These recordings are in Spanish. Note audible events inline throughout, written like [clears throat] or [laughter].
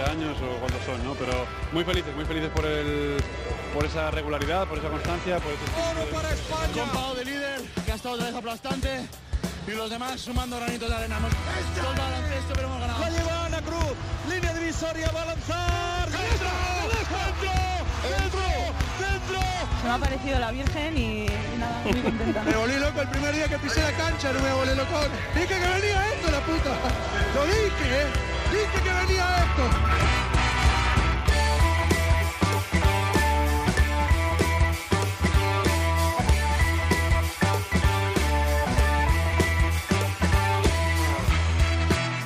12 años o cuántos son, ¿no? Pero muy felices, muy felices por el por esa regularidad, por esa constancia, por ese ¡Oro para España! de líder, que ha estado otra vez aplastante y los demás sumando granitos de arena. Hemos baloncesto, pero hemos ganado. La lleva Ana Cruz, línea divisoria, va a lanzar. ¡Dentro! ¡Dentro! ¡Dentro! ¡Dentro! Se me ha parecido la Virgen y, y nada, muy [laughs] contenta. Me volví loco el primer día que pisé la cancha, no me volví loco. Dije que venía esto, la puta. Lo dije, ¿eh? Dije que venía esto.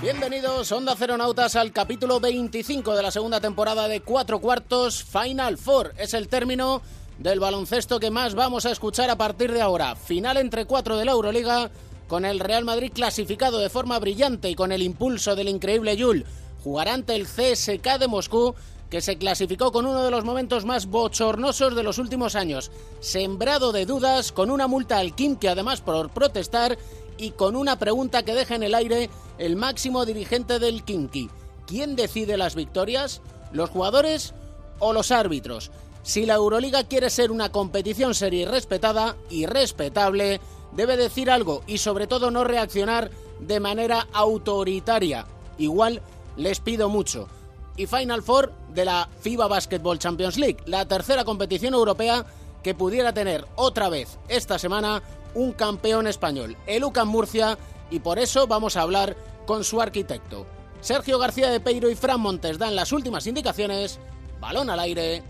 Bienvenidos, Onda Nautas al capítulo 25 de la segunda temporada de Cuatro Cuartos Final Four. Es el término del baloncesto que más vamos a escuchar a partir de ahora. Final entre cuatro de la Euroliga, con el Real Madrid clasificado de forma brillante y con el impulso del increíble Yul. Jugará ante el CSK de Moscú, que se clasificó con uno de los momentos más bochornosos de los últimos años. Sembrado de dudas, con una multa al Kim además por protestar y con una pregunta que deja en el aire el máximo dirigente del Kinky. ¿Quién decide las victorias? ¿Los jugadores o los árbitros? Si la Euroliga quiere ser una competición seria y respetada y respetable, debe decir algo y sobre todo no reaccionar de manera autoritaria. Igual les pido mucho. Y Final Four de la FIBA Basketball Champions League, la tercera competición europea que pudiera tener otra vez esta semana un campeón español, el UCAM Murcia, y por eso vamos a hablar con su arquitecto. Sergio García de Peiro y Fran Montes dan las últimas indicaciones. Balón al aire.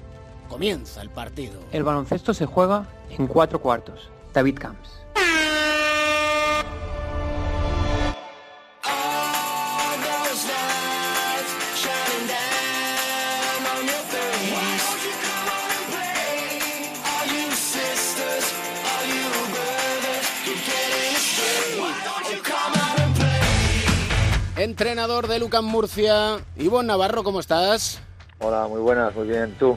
Comienza el partido. El baloncesto se juega en cuatro cuartos. David Camps. Entrenador de Lucan Murcia. Ivonne Navarro, ¿cómo estás? Hola, muy buenas, muy bien. ¿Tú?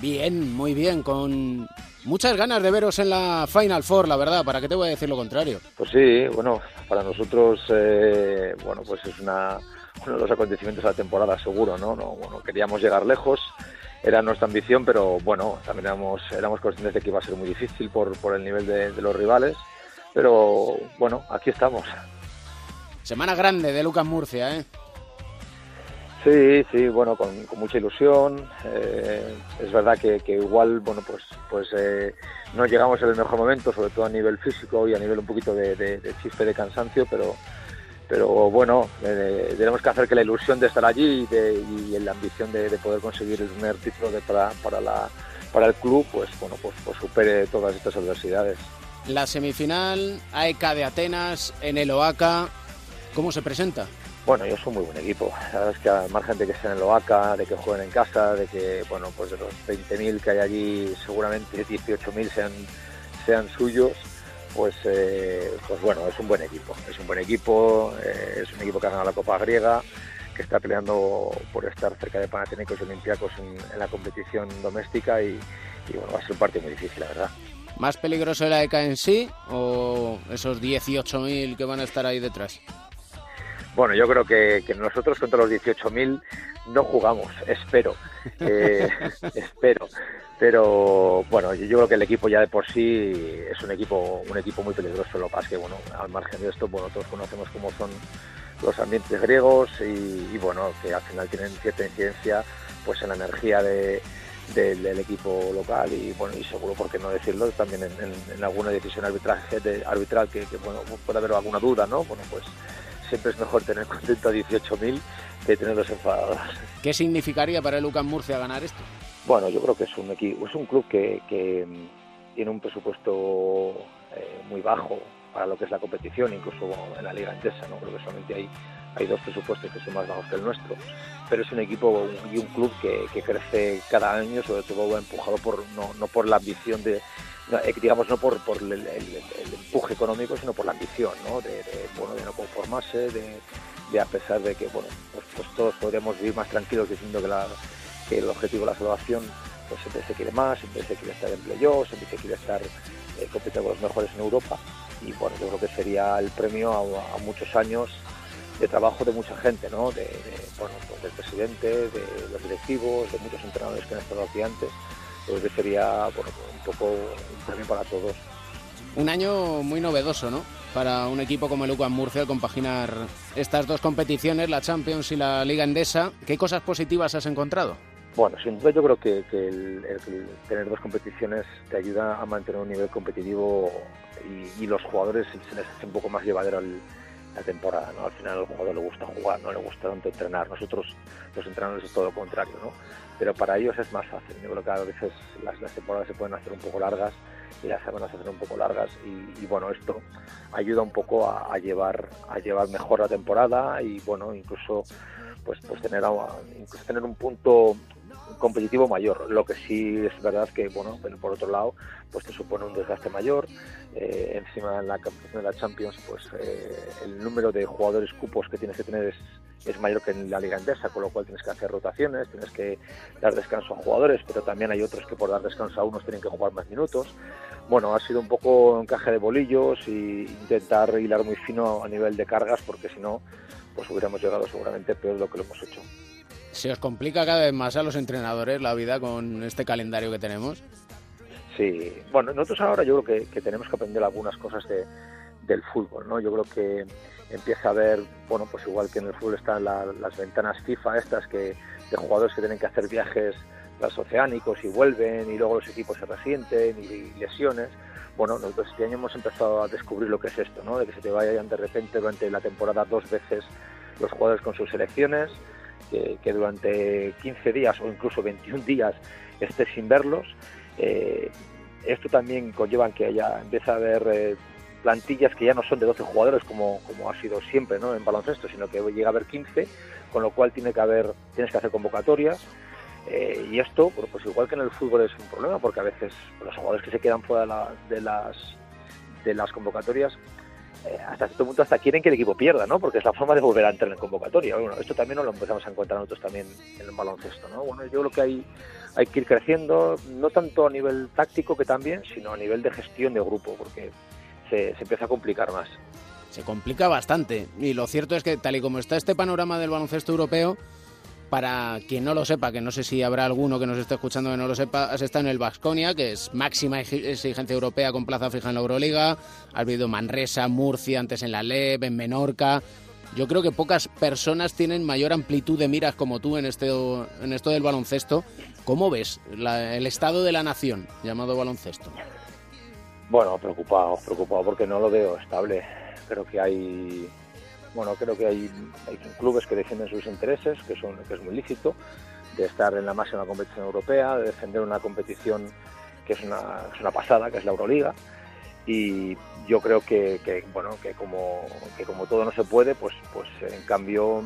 Bien, muy bien, con muchas ganas de veros en la Final Four, la verdad, ¿para qué te voy a decir lo contrario? Pues sí, bueno, para nosotros, eh, bueno, pues es una, uno de los acontecimientos de la temporada, seguro, ¿no? no bueno, queríamos llegar lejos, era nuestra ambición, pero bueno, también éramos, éramos conscientes de que iba a ser muy difícil por, por el nivel de, de los rivales, pero bueno, aquí estamos. Semana grande de Lucas Murcia, ¿eh? Sí, sí, bueno, con, mucha ilusión. Eh, es verdad que, igual, bueno, pues, pues eh, no llegamos en el mejor momento, sobre todo a nivel físico y a nivel un poquito de, de, de chispe de cansancio, pero, pero bueno, eh, tenemos que hacer que la ilusión de estar allí y, y la ambición de, poder conseguir el primer título de, para, para, la, para el club, pues bueno, pues, pues supere todas estas adversidades. La semifinal, AEK de Atenas en el OACA, ¿Cómo se presenta? Bueno, ellos son muy buen equipo. La verdad es que al margen de que estén en Loaca, de que jueguen en casa, de que, bueno, pues de los 20.000 que hay allí, seguramente 18.000 sean, sean suyos, pues, eh, pues bueno, es un buen equipo. Es un buen equipo, eh, es un equipo que ha ganado la Copa Griega, que está peleando por estar cerca de Panathinaikos y Olympiacos en, la competición doméstica y, bueno, va a ser un partido muy difícil, la verdad. ¿Más peligroso la ECA en sí o esos 18.000 que van a estar ahí detrás? Bueno, yo creo que, nosotros contra los 18.000 no jugamos, espero, [laughs] eh, espero. Pero bueno, yo, creo que el equipo ya de por sí es un equipo, un equipo muy peligroso. Lo que pasa es que, bueno, al margen de esto, bueno, todos conocemos cómo son los ambientes griegos y, bueno, que al final tienen cierta incidencia pues en la energía del equipo local y bueno y seguro por qué no decirlo también en, alguna decisión arbitraje de, arbitral que, que, bueno puede haber alguna duda no bueno pues siempre es mejor tener contento a 18.000 que tenerlos enfadados. ¿Qué significaría para el UCAM Murcia ganar esto? Bueno, yo creo que es un, equipo, es un club que, mm, tiene un presupuesto eh, muy bajo para lo que es la competición, incluso en la liga entesa, ¿no? creo que solamente hay, hay dos presupuestos que son más bajos que el nuestro, pero es un equipo y un club que, crece cada año, sobre todo empujado por no, no por la ambición de, eh, digamos no por, por el, empuje económico sino por la ambición ¿no? De, bueno de no conformarse de, a pesar de que bueno pues, pues, todos podríamos vivir más tranquilos diciendo que, el objetivo de la salvación pues siempre se quiere más siempre se quiere estar en playoffs siempre se quiere estar eh, con los mejores en Europa y bueno yo creo que sería el premio a, muchos años de trabajo de mucha gente ¿no? de, bueno, pues del presidente, de los directivos, de muchos entrenadores que han estado aquí antes, pues que sería bueno, un poco también para todos. Un año muy novedoso, ¿no? Para un equipo como el UCAM Murcia compaginar estas dos competiciones, la Champions y la Liga Endesa. ¿Qué cosas positivas has encontrado? Bueno, sin duda yo creo que, el, tener dos competiciones te ayuda a mantener un nivel competitivo y, los jugadores se les hace un poco más llevadero la temporada, ¿no? Al final al jugador le gusta jugar, no le gusta tanto entrenar. Nosotros, los entrenadores, es todo lo contrario, ¿no? Pero para ellos es más fácil. Yo creo que a veces las, temporadas se pueden hacer un poco largas y las semanas se hacen un poco largas y, bueno, esto ayuda un poco a, llevar a llevar mejor la temporada y bueno, incluso pues pues tener incluso tener un punto competitivo mayor. Lo que sí es verdad que, bueno, por otro lado, pues te supone un desgaste mayor. Eh, encima en la competición de la Champions, pues eh, el número de jugadores cupos que tienes que tener es, es mayor que en la Liga Endesa, con lo cual tienes que hacer rotaciones, tienes que dar descanso a jugadores, pero también hay otros que por dar descanso a unos tienen que jugar más minutos. Bueno, ha sido un poco encaje de bolillos y intentar hilar muy fino a nivel de cargas, porque si no, pues hubiéramos llegado seguramente peor de lo que lo hemos hecho. ¿Se os complica cada vez más a los entrenadores la vida con este calendario que tenemos? Sí, bueno, nosotros ahora yo creo que, tenemos que aprender algunas cosas de, del fútbol, ¿no? Yo creo que empieza a haber, bueno, pues igual que en el fútbol están las ventanas FIFA estas que de jugadores que tienen que hacer viajes transoceánicos y vuelven y luego los equipos se resienten y, lesiones. Bueno, nosotros este año hemos empezado a descubrir lo que es esto, ¿no? De que se te vayan de repente durante la temporada dos veces los jugadores con sus selecciones, que, durante 15 días o incluso 21 días estés sin verlos. Eh, esto también conlleva que haya, empieza a haber eh, plantillas que ya no son de 12 jugadores como, como ha sido siempre ¿no? en baloncesto, sino que llega a haber 15, con lo cual tiene que haber, tienes que hacer convocatorias. Eh, y esto, pues igual que en el fútbol es un problema, porque a veces los jugadores que se quedan fuera de las, de las convocatorias hasta cierto punto hasta quieren que el equipo pierda, ¿no? Porque es la forma de volver a entrar en convocatoria. Bueno, esto también nos lo empezamos a encontrar nosotros también en el baloncesto, ¿no? Bueno, yo creo que hay, hay que ir creciendo, no tanto a nivel táctico que también, sino a nivel de gestión de grupo, porque se, se empieza a complicar más. Se complica bastante. Y lo cierto es que tal y como está este panorama del baloncesto europeo, para quien no lo sepa, que no sé si habrá alguno que nos esté escuchando que no lo sepa, has estado en el Vasconia, que es máxima exigencia europea con plaza fija en la Euroliga. Has habido Manresa, Murcia, antes en la LEB, en Menorca. Yo creo que pocas personas tienen mayor amplitud de miras como tú en, este, en esto del baloncesto. ¿Cómo ves el estado de la nación llamado baloncesto? Bueno, preocupado, preocupado porque no lo veo estable. Creo que hay bueno, creo que hay, clubes que defienden sus intereses, que, son, que es muy lícito, de estar en la máxima competición europea, de defender una competición que es una, pasada, que es la Euroliga. Y yo creo que, bueno, que como, que como todo no se puede, pues, pues en cambio,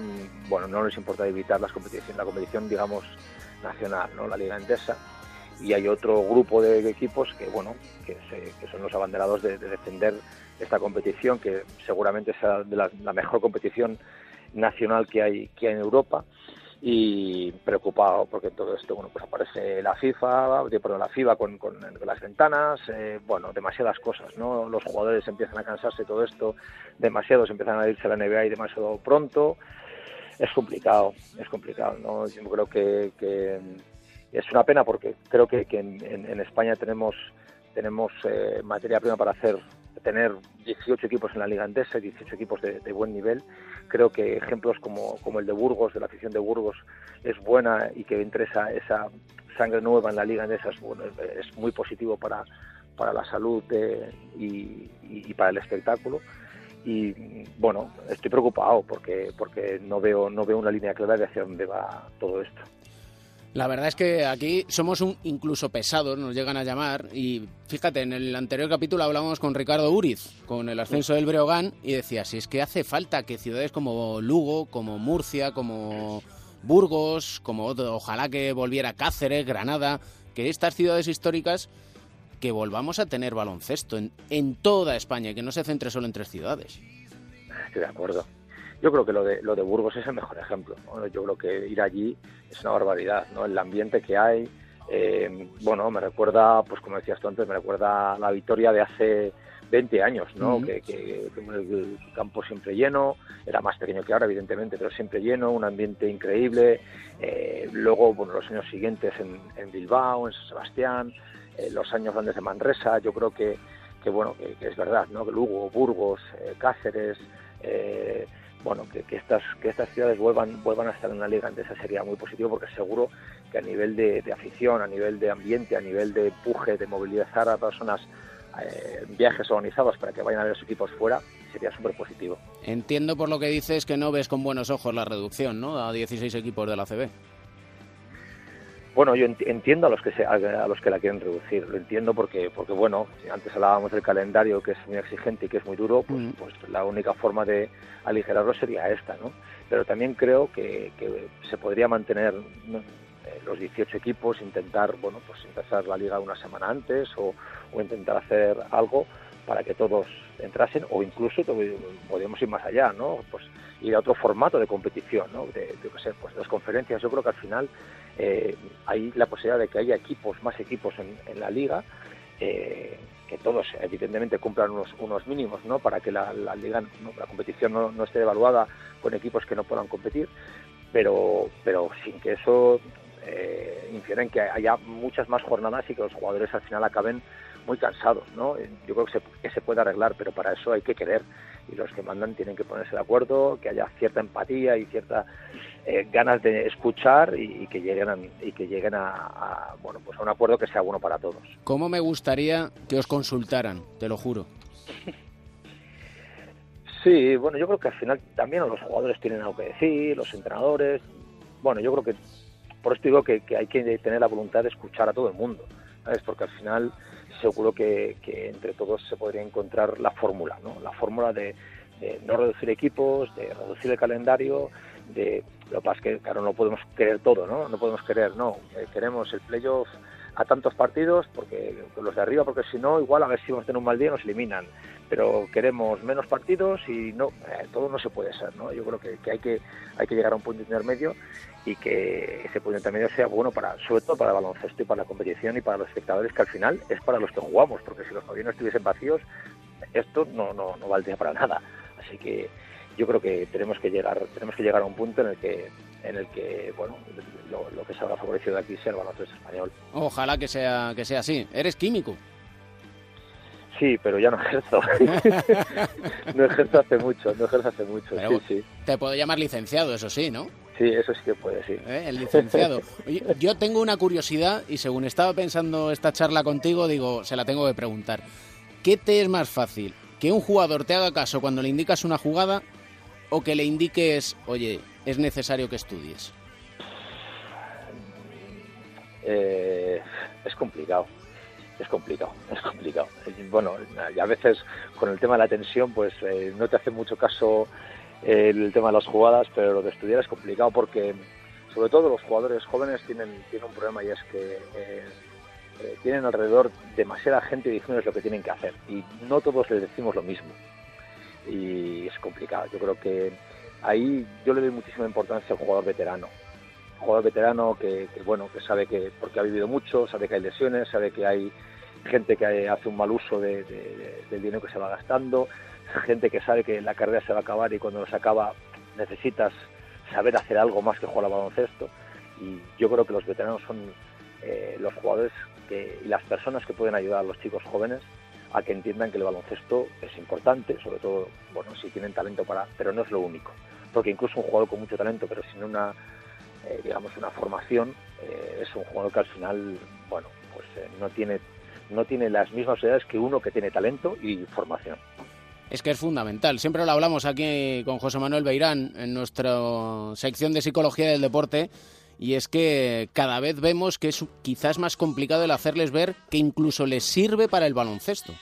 bueno, no les importa evitar las competiciones, la competición, digamos, nacional, ¿no? la Liga Endesa y hay otro grupo de equipos que bueno que, son los abanderados de, defender esta competición que seguramente sea de la, mejor competición nacional que hay que hay en Europa y preocupado porque todo esto bueno pues aparece la FIFA perdón, la FIBA con, con, las ventanas eh, bueno demasiadas cosas no los jugadores empiezan a cansarse todo esto demasiados empiezan a irse a la NBA y demasiado pronto. Es complicado es complicado no yo creo que, que es una pena porque creo que, en, España tenemos tenemos eh, materia prima para hacer tener 18 equipos en la Liga Andesa, 18 equipos de, buen nivel. Creo que ejemplos como, como el de Burgos, de la afición de Burgos, es buena y que entre esa, esa sangre nueva en la Liga Andesa es, muy positivo para, para la salud y, y, para el espectáculo. Y bueno, estoy preocupado porque, porque no, veo, no veo una línea clara de hacia dónde va todo esto. La verdad es que aquí somos un incluso pesados, nos llegan a llamar. Y fíjate, en el anterior capítulo hablábamos con Ricardo Uriz, con el ascenso del Breogán, y decía, si es que hace falta que ciudades como Lugo, como Murcia, como Burgos, como ojalá que volviera Cáceres, Granada, que estas ciudades históricas que volvamos a tener baloncesto en, en toda España y que no se centre solo en tres ciudades. Estoy de acuerdo. Yo creo que lo de, lo de Burgos es el mejor ejemplo. Yo creo que ir allí es una barbaridad, ¿no? El ambiente que hay, eh, bueno, me recuerda, pues como decías tú antes, me recuerda la victoria de hace 20 años, ¿no? que, que, el campo siempre lleno, era más pequeño que ahora, evidentemente, pero siempre lleno, un ambiente increíble. Eh, luego, bueno, los años siguientes en, en Bilbao, en San Sebastián, eh, los años grandes de Manresa, yo creo que, que bueno, que, es verdad, ¿no? Que Lugo, Burgos, eh, Cáceres, bueno, que, estas, que estas ciudades vuelvan, vuelvan a estar en la liga, entonces sería muy positivo porque seguro que a nivel de, afición, a nivel de ambiente, a nivel de empuje, de movilizar a personas eh, viajes organizados para que vayan a ver los equipos fuera, sería súper positivo. Entiendo por lo que dices que no ves con buenos ojos la reducción, ¿no? A 16 equipos de la CB. Bueno, yo entiendo a los que a los que la quieren reducir, lo entiendo porque porque bueno, antes hablábamos del calendario que es muy exigente y que es muy duro, pues, mm. pues la única forma de aligerarlo sería esta, ¿no? Pero también creo que, que se podría mantener eh, los 18 equipos, intentar, bueno, pues empezar la liga una semana antes o, o intentar hacer algo para que todos entrasen o incluso podríamos ir más allá, ¿no? Pues ir a otro formato de competición, ¿no? De, de, sé, pues las conferencias. Yo creo que al final eh, hay la posibilidad de que haya equipos, más equipos en, la liga, eh, que todos evidentemente cumplan unos, unos mínimos, ¿no? Para que la, liga, la competición no, esté evaluada con equipos que no puedan competir, pero, pero sin que eso eh, infieren que haya muchas más jornadas y que los jugadores al final acaben muy cansados, ¿no? Yo creo que se, que se puede arreglar, pero para eso hay que querer y los que mandan tienen que ponerse de acuerdo, que haya cierta empatía y cierta eh, ganas de escuchar y, que lleguen a, y que lleguen a, bueno pues a un acuerdo que sea bueno para todos. ¿Cómo me gustaría que os consultaran? Te lo juro. Sí, bueno, yo creo que al final también los jugadores tienen algo que decir, los entrenadores. Bueno, yo creo que por eso digo que, hay que tener la voluntad de escuchar a todo el mundo, ¿sabes? Porque al final seguro que, entre todos se podría encontrar la fórmula, ¿no? La fórmula de, no reducir equipos, de reducir el calendario, de lo que pasa es que claro no podemos querer todo, ¿no? No podemos querer, no, eh, queremos el playoff a tantos partidos porque los de arriba porque si no igual a ver si vamos a tener un mal día nos eliminan pero queremos menos partidos y no eh, todo no se puede ser no yo creo que, que, hay que hay que llegar a un punto intermedio y que ese punto intermedio sea bueno para sobre todo para el baloncesto y para la competición y para los espectadores que al final es para los que jugamos porque si los pabellones estuviesen vacíos esto no, no, no valdría para nada así que yo creo que tenemos que llegar tenemos que llegar a un punto en el que en el que bueno lo, que se habrá favorecido de aquí sea el baloncesto español ojalá que sea que sea así eres químico Sí, pero ya no ejerzo. [laughs] no ejerzo hace mucho, no ejerzo hace mucho. sí, sí. Te puedo llamar licenciado, eso sí, ¿no? Sí, eso sí que puede, sí. ¿Eh? El licenciado. yo tengo una curiosidad y según estaba pensando esta charla contigo, digo, se la tengo que preguntar. ¿Qué te es más fácil? ¿Que un jugador te haga caso cuando le indicas una jugada o que le indiques, oye, es necesario que estudies? Eh, es complicado es complicado, [laughs] es complicado. Bueno, y a veces con el tema de la tensión, pues eh, no te hace mucho caso el tema de las jugadas, pero lo de estudiar es complicado porque sobre todo los jugadores jóvenes tienen, tienen un problema y es que eh, eh, tienen alrededor demasiada gente diciéndoles lo que tienen que hacer y no todos les decimos lo mismo y es complicado. Yo creo que ahí yo le doy muchísima importancia al jugador veterano. jugador veterano que, bueno que sabe que porque ha vivido mucho, sabe que hay lesiones, sabe que hay gente que hace un mal uso del dinero que se va gastando, gente que sabe que la carrera se va a acabar y cuando se acaba necesitas saber hacer algo más que jugar al baloncesto. Y yo creo que los veteranos son eh, los jugadores y las personas que pueden ayudar a los chicos jóvenes a que entiendan que el baloncesto es importante, sobre todo, bueno, si tienen talento para, pero no es lo único, porque incluso un jugador con mucho talento, pero sin una, eh, digamos, una formación, eh, es un jugador que al final, bueno, pues no tiene no tiene las mismas edades que uno que tiene talento y formación. Es que es fundamental. Siempre lo hablamos aquí con José Manuel Beirán en nuestra sección de psicología del deporte. Y es que cada vez vemos que es quizás más complicado el hacerles ver que incluso les sirve para el baloncesto.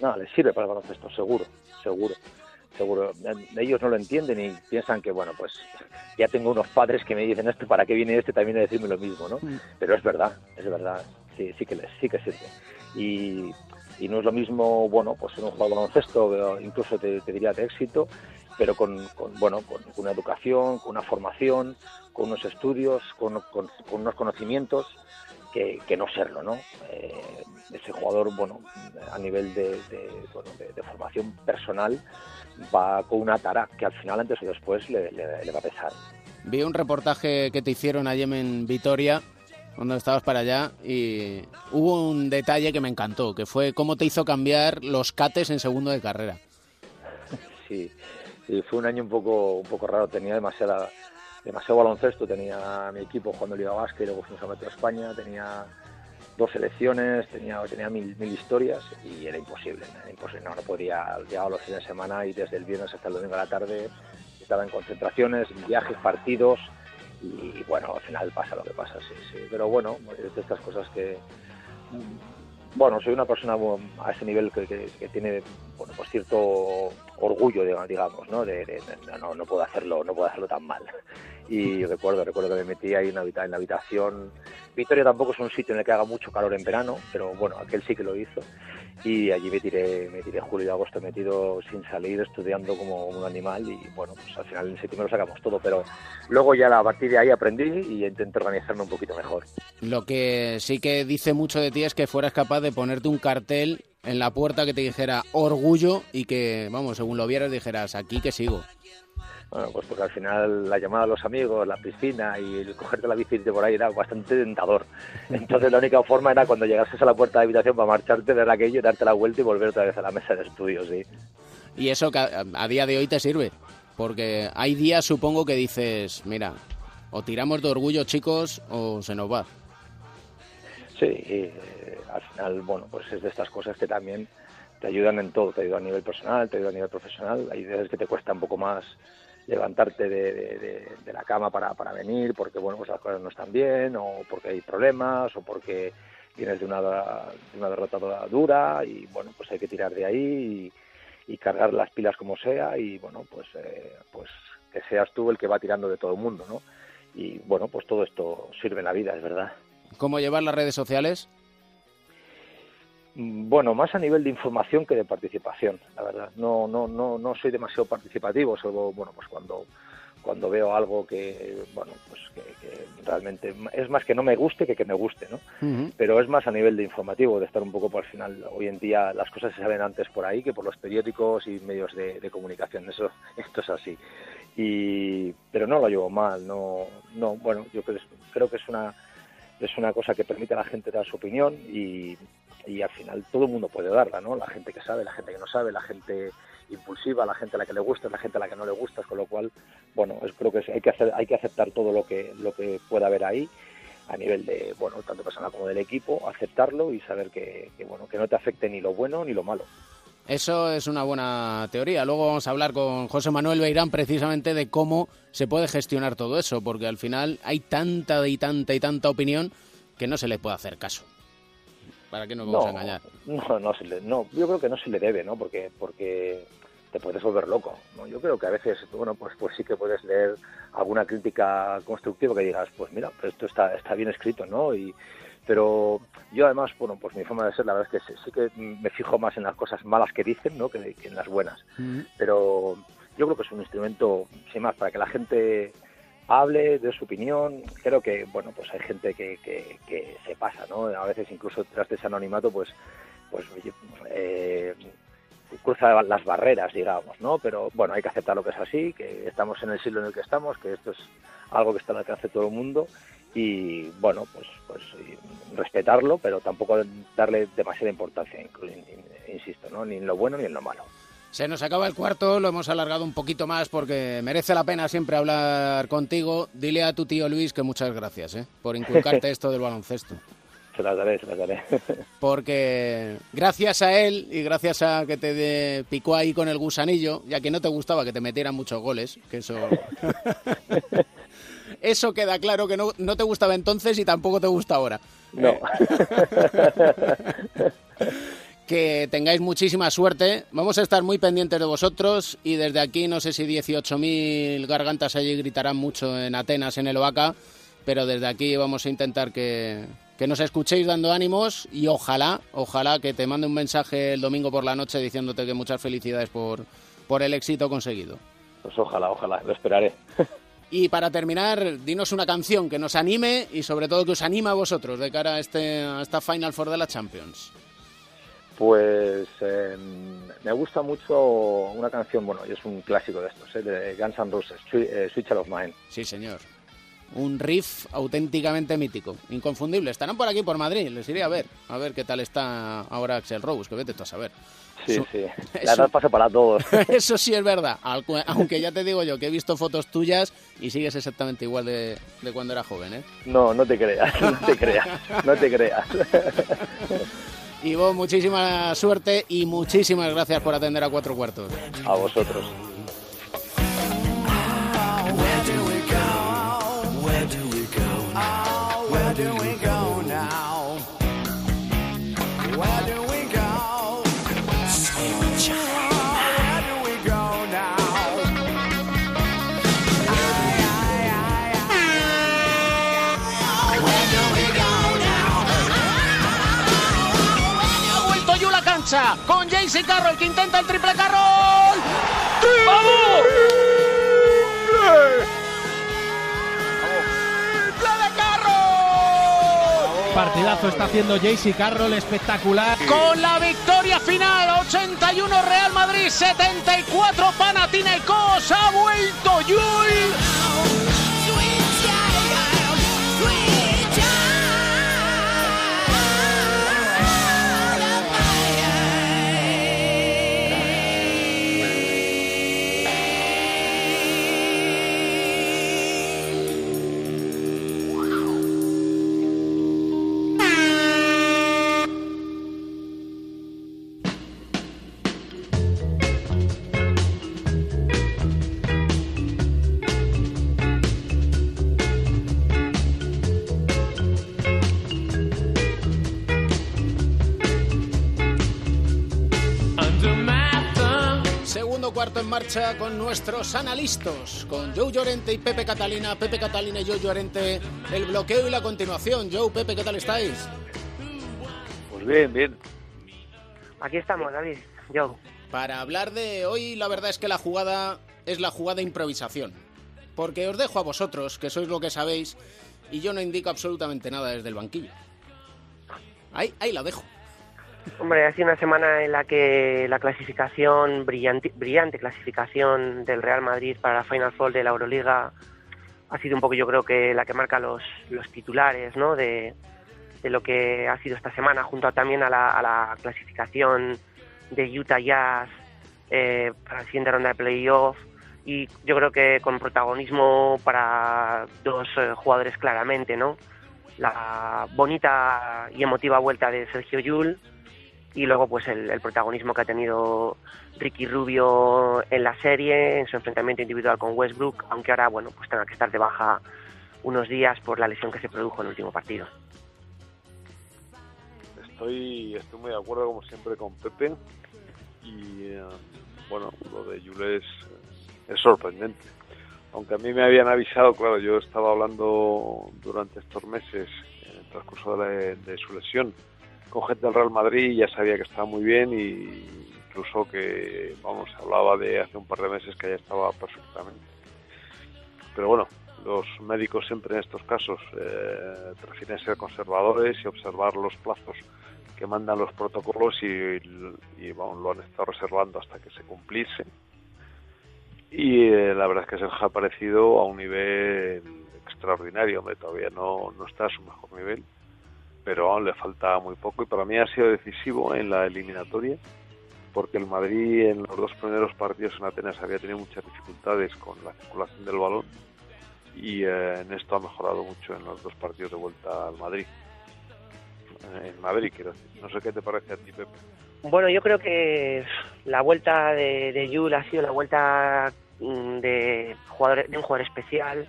No, les sirve para el baloncesto, seguro, seguro, seguro. Ellos no lo entienden y piensan que, bueno, pues ya tengo unos padres que me dicen esto, ¿para qué viene este también a decirme lo mismo, no? Mm. Pero es verdad, es verdad, sí, sí que les, sí que sirve y, no es lo mismo, bueno, pues en un juego de baloncesto, incluso te, diría de éxito, pero con, bueno, con una educación, con una formación, con unos estudios, con, unos conocimientos que, no serlo, ¿no? Eh, ese jugador, bueno, a nivel de, formación personal va con una tara que al final, antes o después, le, va a pesar. Vi un reportaje que te hicieron ayer en Vitoria, cuando estabas para allá, y hubo un detalle que me encantó, que fue cómo te hizo cambiar los cates en segundo de carrera. Sí, sí fue un año un poco, un poco raro, tenía demasiada demasiado baloncesto, tenía mi equipo jugando Liga Vasca y luego fuimos a meter a España, tenía dos selecciones, tenía, tenía mil, mil historias y era imposible, imposible, no, no podía, llegar los fines de semana y desde el viernes hasta el domingo a la tarde estaba en concentraciones, viajes, partidos y, bueno, al final pasa lo que pasa, sí, sí, pero bueno, es de estas cosas que bueno, soy una persona a ese nivel que, tiene bueno, pues cierto orgullo, digamos, ¿no? De, no, no, puedo hacerlo, no puedo hacerlo tan mal. [laughs] Y recuerdo, recuerdo que me metí ahí en la, en la habitación. Vitoria tampoco es un sitio en el que haga mucho calor en verano, pero bueno, aquel sí que lo hizo y allí me tiré, me tiré julio y agosto metido sin salir, estudiando como un animal y bueno, pues al final en septiembre lo sacamos todo, pero luego ya a partir de ahí aprendí y intenté organizarme un poquito mejor. Lo que sí que dice mucho de ti es que fueras capaz de ponerte un cartel en la puerta que te dijera orgullo y que, vamos, según lo vieras dijeras aquí que sigo. Bueno, pues porque al final la llamada a los amigos, la piscina y el cogerte la bici de por ahí era bastante tentador. [laughs] Entonces la única forma era cuando llegases a la puerta de habitación para marcharte, ver aquello, darte la vuelta y volver otra vez a la mesa de estudios, sí. Y eso que a, día de hoy te sirve, porque hay días supongo que dices, mira, o tiramos de orgullo chicos o se nos va. Sí, y, al final, bueno, pues es de estas cosas que también te ayudan en todo, te ayudan a nivel personal, te ayudan a nivel profesional, hay veces que te cuesta un poco más levantarte de, la cama para, para, venir porque bueno pues las cosas no están bien o porque hay problemas o porque vienes de una, de una derrota dura y bueno pues hay que tirar de ahí y, cargar las pilas como sea y bueno pues eh, pues que seas tú el que va tirando de todo el mundo no y bueno pues todo esto sirve en la vida es verdad. Cómo llevar las redes sociales bueno, más a nivel de información que de participación, la verdad. No, no, no, no soy demasiado participativo, salvo, bueno, pues cuando, cuando veo algo que, bueno, pues que, realmente es más que no me guste que que me guste, ¿no? Pero es más a nivel de informativo, de estar un poco por el final. Hoy en día las cosas se saben antes por ahí que por los periódicos y medios de, comunicación. Eso, [laughs] esto es así. Y, pero no lo llevo mal, no, no, bueno, yo creo, creo que es una es una cosa que permite a la gente dar su opinión y, y al final todo el mundo puede darla, ¿no? La gente que sabe, la gente que no sabe, la gente impulsiva, la gente a la que le gusta, la gente a la que no le gusta, con lo cual, bueno, es, creo que hay que hacer, hay que aceptar todo lo que lo que pueda haber ahí a nivel de, bueno, tanto personal como del equipo, aceptarlo y saber que, bueno, que no te afecte ni lo bueno ni lo malo. Eso es una buena teoría. Luego vamos a hablar con José Manuel Beirán precisamente de cómo se puede gestionar todo eso, porque al final hay tanta y tanta y tanta opinión que no se le puede hacer caso. ¿Para qué nos vamos a engañar? No, no, no, yo creo que no se le debe, ¿no? Porque, porque te puedes volver loco, ¿no? Yo creo que a veces, bueno, pues, pues sí que puedes leer alguna crítica constructiva que digas, pues mira, pues esto está, está bien escrito, ¿no? Y, pero yo además, bueno, pues mi forma de ser, la verdad es que sí, que me fijo más en las cosas malas que dicen, ¿no? Que, en las buenas. Pero yo creo que es un instrumento, sin más, para que la gente hable de su opinión. Creo que, bueno, pues hay gente que, que, se pasa, ¿no? A veces incluso tras de ese anonimato, pues, pues eh, cruza las barreras, digamos, ¿no? Pero bueno, hay que aceptar lo que es así, que estamos en el siglo en el que estamos, que esto es algo que está al alcance de todo el mundo y, bueno, pues, pues respetarlo, pero tampoco darle demasiada importancia, insisto, ¿no? Ni en lo bueno ni en lo malo. Se nos acaba el cuarto, lo hemos alargado un poquito más porque merece la pena siempre hablar contigo. Dile a tu tío Luis que muchas gracias ¿eh? por inculcarte [laughs] esto del baloncesto. Se las daré, se las daré. [laughs] Porque gracias a él y gracias a que te picó ahí con el gusanillo, ya que no te gustaba que te metieran muchos goles, que eso... [laughs] eso queda claro que no, no te gustaba entonces y tampoco te gusta ahora. No. Eh, que tengáis muchísima suerte. Vamos a estar muy pendientes de vosotros y desde aquí no sé si 18.000 gargantas allí gritarán mucho en Atenas, en el Oaca, pero desde aquí vamos a intentar que, que nos escuchéis dando ánimos y ojalá, ojalá que te mande un mensaje el domingo por la noche diciéndote que muchas felicidades por, por el éxito conseguido. Pues ojalá, ojalá, lo esperaré. [laughs] Y para terminar, dinos una canción que nos anime y sobre todo que os anima a vosotros de cara a, este, a esta Final Four de la Champions. Pues eh, me gusta mucho una canción, bueno, y es un clásico de estos, ¿eh? de Guns N' Roses, eh, Sweet Child of Mine. Sí, señor. Un riff auténticamente mítico, inconfundible. Estarán por aquí, por Madrid, les iré a ver, a ver qué tal está ahora Axel Rose, que vete tú a saber. Sí, sí, [laughs] la edad pasa para todos. [laughs] Eso sí es verdad, aunque ya te digo yo que he visto fotos tuyas y sigues exactamente igual de, de cuando era joven, ¿eh? No, no te creas, [laughs] no te creas, no te creas. Y vos, muchísima suerte y muchísimas gracias por atender a cuatro cuartos. A vosotros. Jaycee Carroll que intenta el triple Carroll. ¡Vamos! ¡Triple de Carroll! Partidazo está haciendo Jaycee Carroll, espectacular. Con la victoria final, 81 Real Madrid, 74 Panathinaikos. Ha vuelto Yul. Marcha con nuestros analistas, con Joe Llorente y Pepe Catalina. Pepe Catalina y Joe Llorente, el bloqueo y la continuación. Joe, Pepe, ¿qué tal estáis? Pues bien, bien. Aquí estamos, David. Yo. Para hablar de hoy, la verdad es que la jugada es la jugada improvisación. Porque os dejo a vosotros, que sois lo que sabéis, y yo no indico absolutamente nada desde el banquillo. Ahí, ahí la dejo. Hombre, ha una semana en la que la clasificación, brillante, brillante clasificación del Real Madrid para la Final Four de la Euroliga ha sido un poco, yo creo que la que marca los, los titulares, ¿no? De, lo que ha sido esta semana, junto también a la, a la clasificación de Utah Jazz eh, para la siguiente ronda de playoff. Y yo creo que con protagonismo para dos eh, jugadores claramente, ¿no? La bonita y emotiva vuelta de Sergio Yul y luego pues el, el protagonismo que ha tenido Ricky Rubio en la serie, en su enfrentamiento individual con Westbrook, aunque ahora bueno pues tenga que estar de baja unos días por la lesión que se produjo en el último partido. Estoy, estoy muy de acuerdo, como siempre, con Pepe. Y eh, bueno, lo de Jules es sorprendente. Aunque a mí me habían avisado, claro, yo estaba hablando durante estos meses, en el transcurso de, la- de su lesión, con gente del Real Madrid ya sabía que estaba muy bien y incluso que, vamos, se hablaba de hace un par de meses que ya estaba perfectamente. Pero bueno, los médicos siempre en estos casos eh, prefieren ser conservadores y observar los plazos que mandan los protocolos y, y, vamos, lo han estado reservando hasta que se cumpliese. Y eh, la verdad es que Sergio ha aparecido a un nivel extraordinario, hombre, todavía no, no está a su mejor nivel, pero aún le falta muy poco y para mí ha sido decisivo en la eliminatoria porque el Madrid en los dos primeros partidos en Atenas había tenido muchas dificultades con la circulación del balón y eh, en esto ha mejorado mucho en los dos partidos de vuelta al Madrid. En Madrid, quiero decir. No sé qué te parece a ti, Pepe. Bueno, yo creo que la vuelta de, de Yul ha sido la vuelta mm, de, jugador, de un jugador especial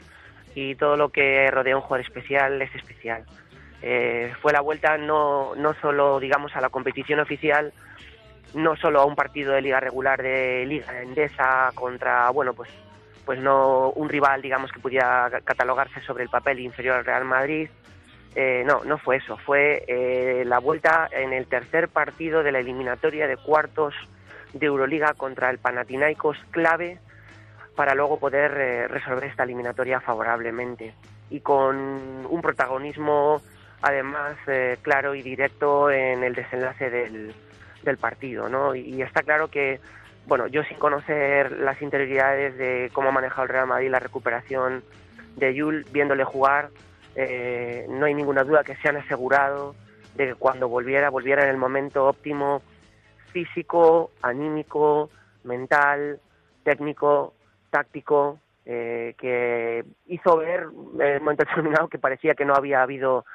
y todo lo que rodea un jugador especial es especial. Eh, fue la vuelta no, no solo, digamos, a la competición oficial, no solo a un partido de liga regular de liga endesa contra, bueno, pues, pues no un rival, digamos, que pudiera catalogarse sobre el papel inferior al Real Madrid, eh, no, no fue eso. Fue eh, la vuelta en el tercer partido de la eliminatoria de cuartos de Euroliga contra el Panathinaikos clave para luego poder eh, resolver esta eliminatoria favorablemente y con un protagonismo además eh, claro y directo en el desenlace del, del partido, ¿no? Y, está claro que, bueno, yo sin conocer las interioridades de cómo ha manejado el Real Madrid la recuperación de Yul, viéndole jugar, eh, no hay ninguna duda que se han asegurado de que cuando volviera, volviera en el momento óptimo físico, anímico, mental, técnico, táctico, eh, que hizo ver en el momento determinado que parecía que no había habido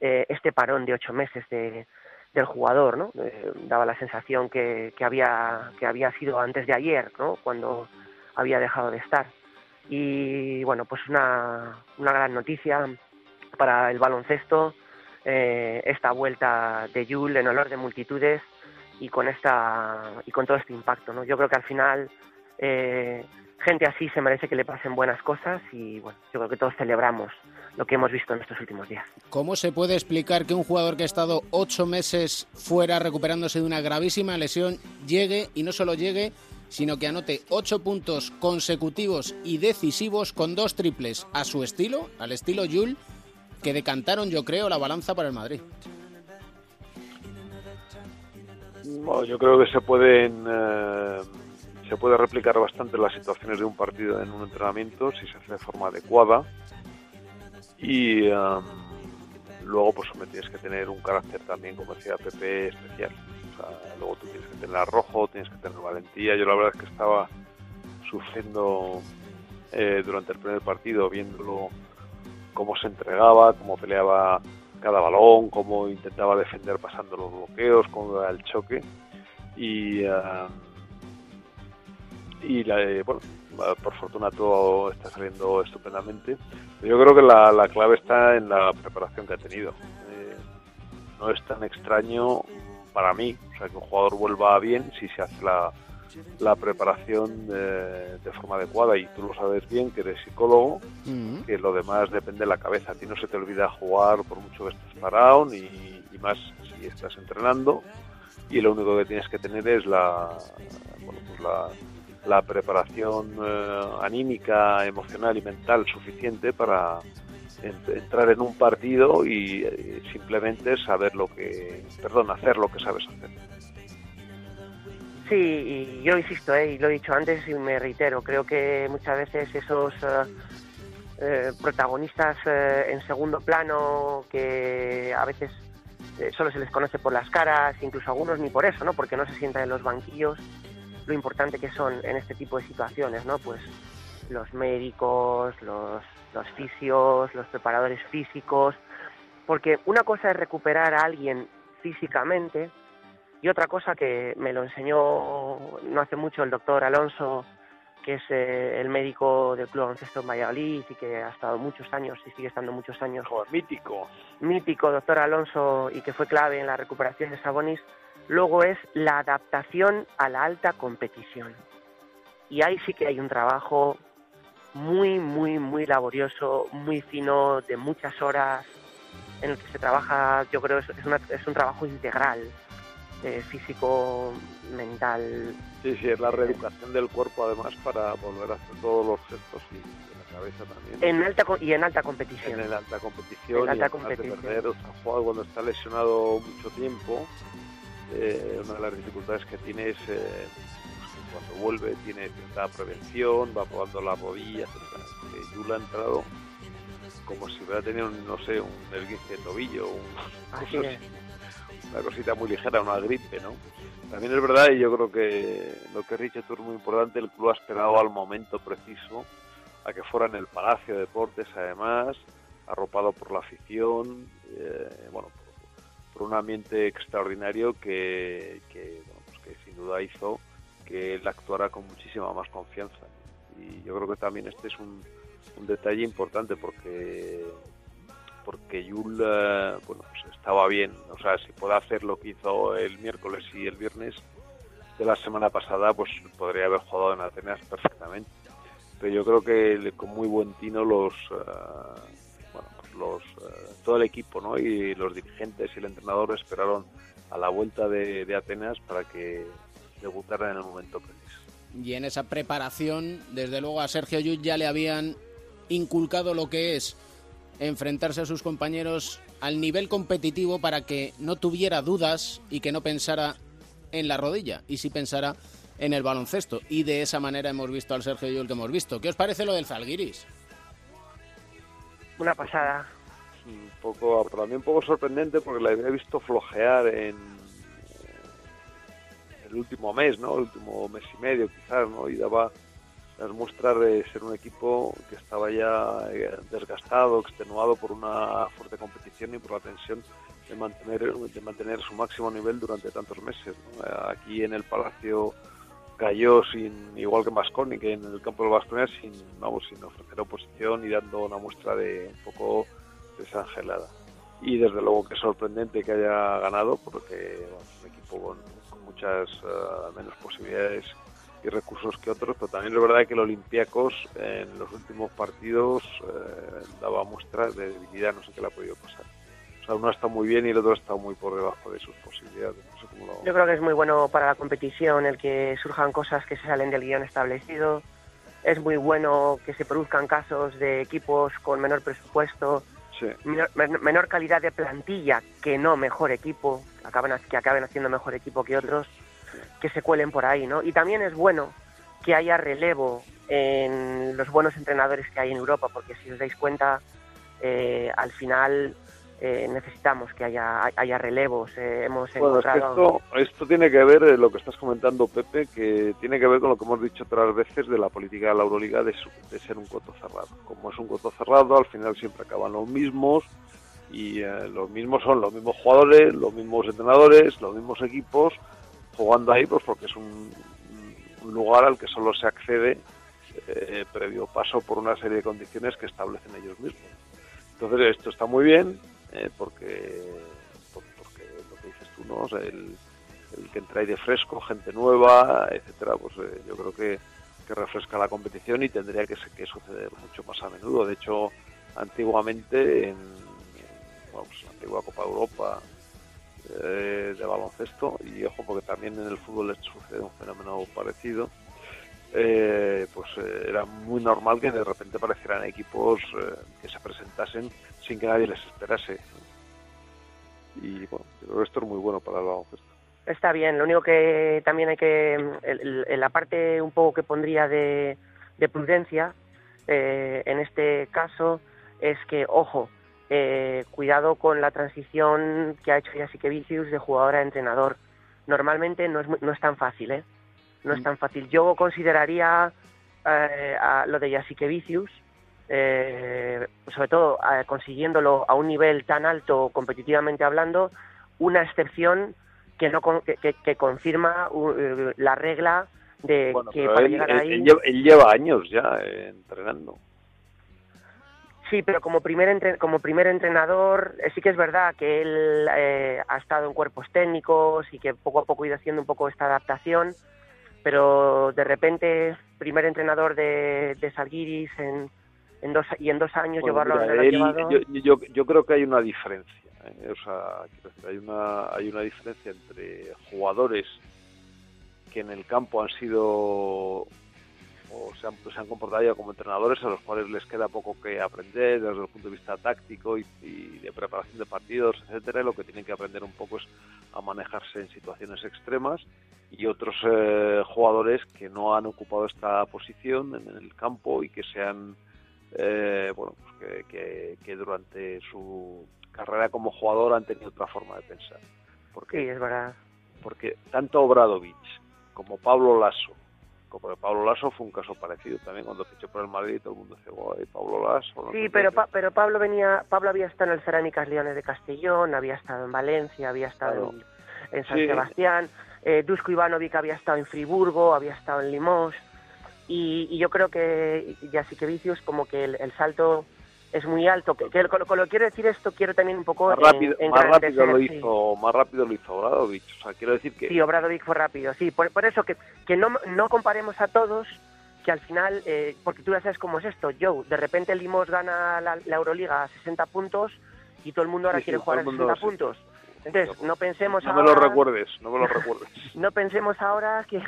eh, este parón de ocho meses de, del jugador, ¿no? Eh, daba la sensación que, que, había, que había sido antes de ayer, ¿no? Cuando había dejado de estar. Y bueno, pues una, una gran noticia para el baloncesto, eh, esta vuelta de Yul en olor de multitudes y con esta y con todo este impacto, ¿no? Yo creo que al final eh, gente así se merece que le pasen buenas cosas y bueno, yo creo que todos celebramos lo que hemos visto en estos últimos días. ¿Cómo se puede explicar que un jugador que ha estado ocho meses fuera recuperándose de una gravísima lesión llegue y no solo llegue, sino que anote ocho puntos consecutivos y decisivos con dos triples a su estilo, al estilo Yul, que decantaron, yo creo, la balanza para el Madrid? Bueno, yo creo que se pueden eh, se puede replicar bastante las situaciones de un partido en un entrenamiento si se hace de forma adecuada. Y luego pues tienes que tener un carácter también como decía Pepe especial. Luego tú tienes que tener arrojo tienes que tener valentía. Yo la verdad es que estaba sufriendo eh, durante el primer partido viéndolo cómo se entregaba cómo peleaba cada balón cómo intentaba defender pasando los bloqueos cómo era el choque. Y y la, bueno, por fortuna todo está saliendo estupendamente. Yo creo que la, la clave está en la preparación que ha tenido. Eh, no es tan extraño para mí, o sea, que un jugador vuelva bien si se hace la, la preparación de, de, forma adecuada y tú lo sabes bien que eres psicólogo, que lo demás depende de la cabeza. A ti no se te olvida jugar por mucho que estés parado, ni, y más si estás entrenando, y lo único que tienes que tener es la, bueno, pues la la preparación eh, anímica, emocional y mental suficiente para entrar en un partido y eh, simplemente saber lo que, perdón, hacer lo que sabes hacer. Sí, y yo insisto, eh, y lo he dicho antes y me reitero, creo que muchas veces esos protagonistas en segundo plano que a veces solo se les conoce por las caras, incluso algunos ni por eso, ¿no? Porque no se sientan en los banquillos, lo importante que son en este tipo de situaciones, ¿no? Pues los médicos, los, los fisios, los preparadores físicos, porque una cosa es recuperar a alguien físicamente y otra cosa que me lo enseñó no hace mucho el doctor Alonso, que es eh, el médico del Club Baloncesto en Valladolid y que ha estado muchos años y sigue estando muchos años. mítico. Mítico, doctor Alonso, y que fue clave en la recuperación de Sabonis Luego es la adaptación a la alta competición. Y ahí sí que hay un trabajo muy, muy, muy laborioso, muy fino, de muchas horas, en el que se trabaja, yo creo, es, es un trabajo integral, eh, físico, mental. Sí, sí, es la reeducación del cuerpo además para volver a hacer todos los gestos y la cabeza también. En alta, y en alta competición. En alta competición. En alta competición. perder, o sea, cuando está lesionado mucho tiempo, eh, una de las dificultades que tiene es eh, cuando vuelve tiene cierta prevención, va probando las rodillas, etc. Yula ha entrado como si hubiera tenido, no sé, un esguince de tobillo, [laughs] una cosita muy ligera, una gripe, ¿no? También es verdad, y yo creo que lo que tú es muy importante, el club ha esperado al momento preciso a que fuera en el Palacio de Deportes, además, arropado por la afición, eh, bueno, un ambiente extraordinario que, pues que, sin duda hizo que él actuara con muchísima más confianza. Y yo creo que también este es un, detalle importante porque porque Yul bueno, pues estaba bien, o sea, si puede hacer lo que hizo el miércoles y el viernes de la semana pasada, pues podría haber jugado en Atenas perfectamente. Pero yo creo que con muy buen tino los, eh, los, eh, todo el equipo ¿no? y los dirigentes y el entrenador esperaron a la vuelta de, Atenas para que debutara en el momento preciso. y en esa preparación, desde luego a Sergio Llull ya le habían inculcado lo que es enfrentarse a sus compañeros al nivel competitivo para que no tuviera dudas y que no pensara en la rodilla y sí pensara en el baloncesto. Y de esa manera hemos visto al Sergio Llull que hemos visto. ¿Qué os parece lo del Zalgiris? Una pasada. Un poco, para mí un poco sorprendente porque la había visto flojear en el último mes, ¿no? El último mes y medio quizás, ¿no? Y daba las muestras de ser un equipo que estaba ya eh, desgastado, extenuado por una fuerte competición y por la tensión de mantener, de mantener su máximo nivel durante tantos meses. Aquí en el Palacio cayó sin igual que Masconi, que en el campo del Vasconia sin vamos sin ofrecer oposición y dando una muestra de un poco desangelada. Y desde luego que sorprendente que haya ganado porque es un equipo con, muchas eh, menos posibilidades y recursos que otros, pero también es verdad que el Olympiacos en los últimos partidos eh, daba muestras de debilidad, no sé qué le ha podido pasar. Sea, uno está muy bien y el otro está muy por debajo de sus posibilidades. Yo creo que es muy bueno para la competición el que surjan cosas que se salen del guion establecido. Es muy bueno que se produzcan casos de equipos con menor presupuesto, menor, calidad de plantilla, que no mejor equipo, acaban, que acaben haciendo mejor equipo que otros que se cuelen por ahí, ¿no? Y también es bueno que haya relevo en los buenos entrenadores que hay en Europa, porque si os dais cuenta, eh, al final eh, necesitamos que haya, haya relevos. Eh, hemos bueno, esto, esto, tiene que ver, lo que estás comentando, Pepe, que tiene que ver con lo que hemos dicho otras veces de la política de la Euroliga de, de ser un coto cerrado. Como es un coto cerrado, al final siempre acaban los mismos y los mismos son los mismos jugadores, los mismos entrenadores, los mismos equipos jugando ahí, pues porque es un, lugar al que solo se accede eh, previo paso por una serie de condiciones que establecen ellos mismos. Entonces esto está muy bien eh, porque, porque lo que dices tú, ¿no? el, que entra ahí de fresco, gente nueva, etcétera, pues eh, yo creo que, que, refresca la competición y tendría que, que, suceder mucho más a menudo. De hecho, antiguamente en, en la antigua Copa Europa eh, de baloncesto y ojo porque también en el fútbol sucede un fenómeno parecido eh, pues eh, era muy normal que de repente aparecieran equipos que se presentasen sin que nadie les esperase y bueno esto es muy bueno para el baloncesto está bien lo único que también hay que en la parte un poco que pondría de, de prudencia en este caso es que ojo eh, cuidado con la transición que ha hecho Vicius de jugador a entrenador. Normalmente no es, no es tan fácil, ¿eh? No es mm. tan fácil. Yo consideraría eh, a lo de Jasikevičius, eh, sobre todo eh, consiguiéndolo a un nivel tan alto competitivamente hablando, una excepción que no que, que, confirma uh, la regla de que para llegar ahí él lleva, años ya entrenando Sí, pero como primer, como primer entrenador, eh, sí que es verdad que él eh, ha estado en cuerpos técnicos y que poco a poco ha ido haciendo un poco esta adaptación, pero de repente, primer entrenador de, de Salguiris en, en dos, y en dos años llevarlo a llevado... yo, yo, yo, creo que hay una diferencia. ¿eh? O sea, hay una, hay una diferencia entre jugadores que en el campo han sido o se han, se han comportado ya como entrenadores a los cuales les queda poco que aprender desde el punto de vista táctico y, de preparación de partidos, etcétera, lo que tienen que aprender un poco es a manejarse en situaciones extremas y otros eh, jugadores que no han ocupado esta posición en el campo y que sean eh, bueno pues que, que, durante su carrera como jugador han tenido otra forma de pensar. Porque, sí, es verdad. Porque tanto Obradovich como Pablo Lasso como Pablo Lasso fue un caso parecido también. Cuando fichó por el Madrid todo el mundo decía guay Pablo Lasso sí pero pero Pablo venía Pablo había estado en el Cerámicas Leones de Castellón había estado en Valencia había estado en, San Sebastián eh, Dusko Ivanovic había estado en Friburgo había estado en Limos y, yo creo que ya sí que Vicius como que el salto es muy alto. Que, con, lo que quiero decir esto, quiero también un poco más rápido, más rápido lo hizo, más rápido lo hizo Obradovic. O sea, quiero decir que sí, Obradovic fue rápido. Sí, por, por eso que, que no, no comparemos a todos que al final, eh, porque tú ya sabes cómo es esto, Joe, de repente Limos gana la, Euroliga a 60 puntos y todo el mundo ahora quiere jugar a 60 puntos. Entonces, no pensemos no ahora... me lo recuerdes, no me lo recuerdes. [laughs] no pensemos ahora que,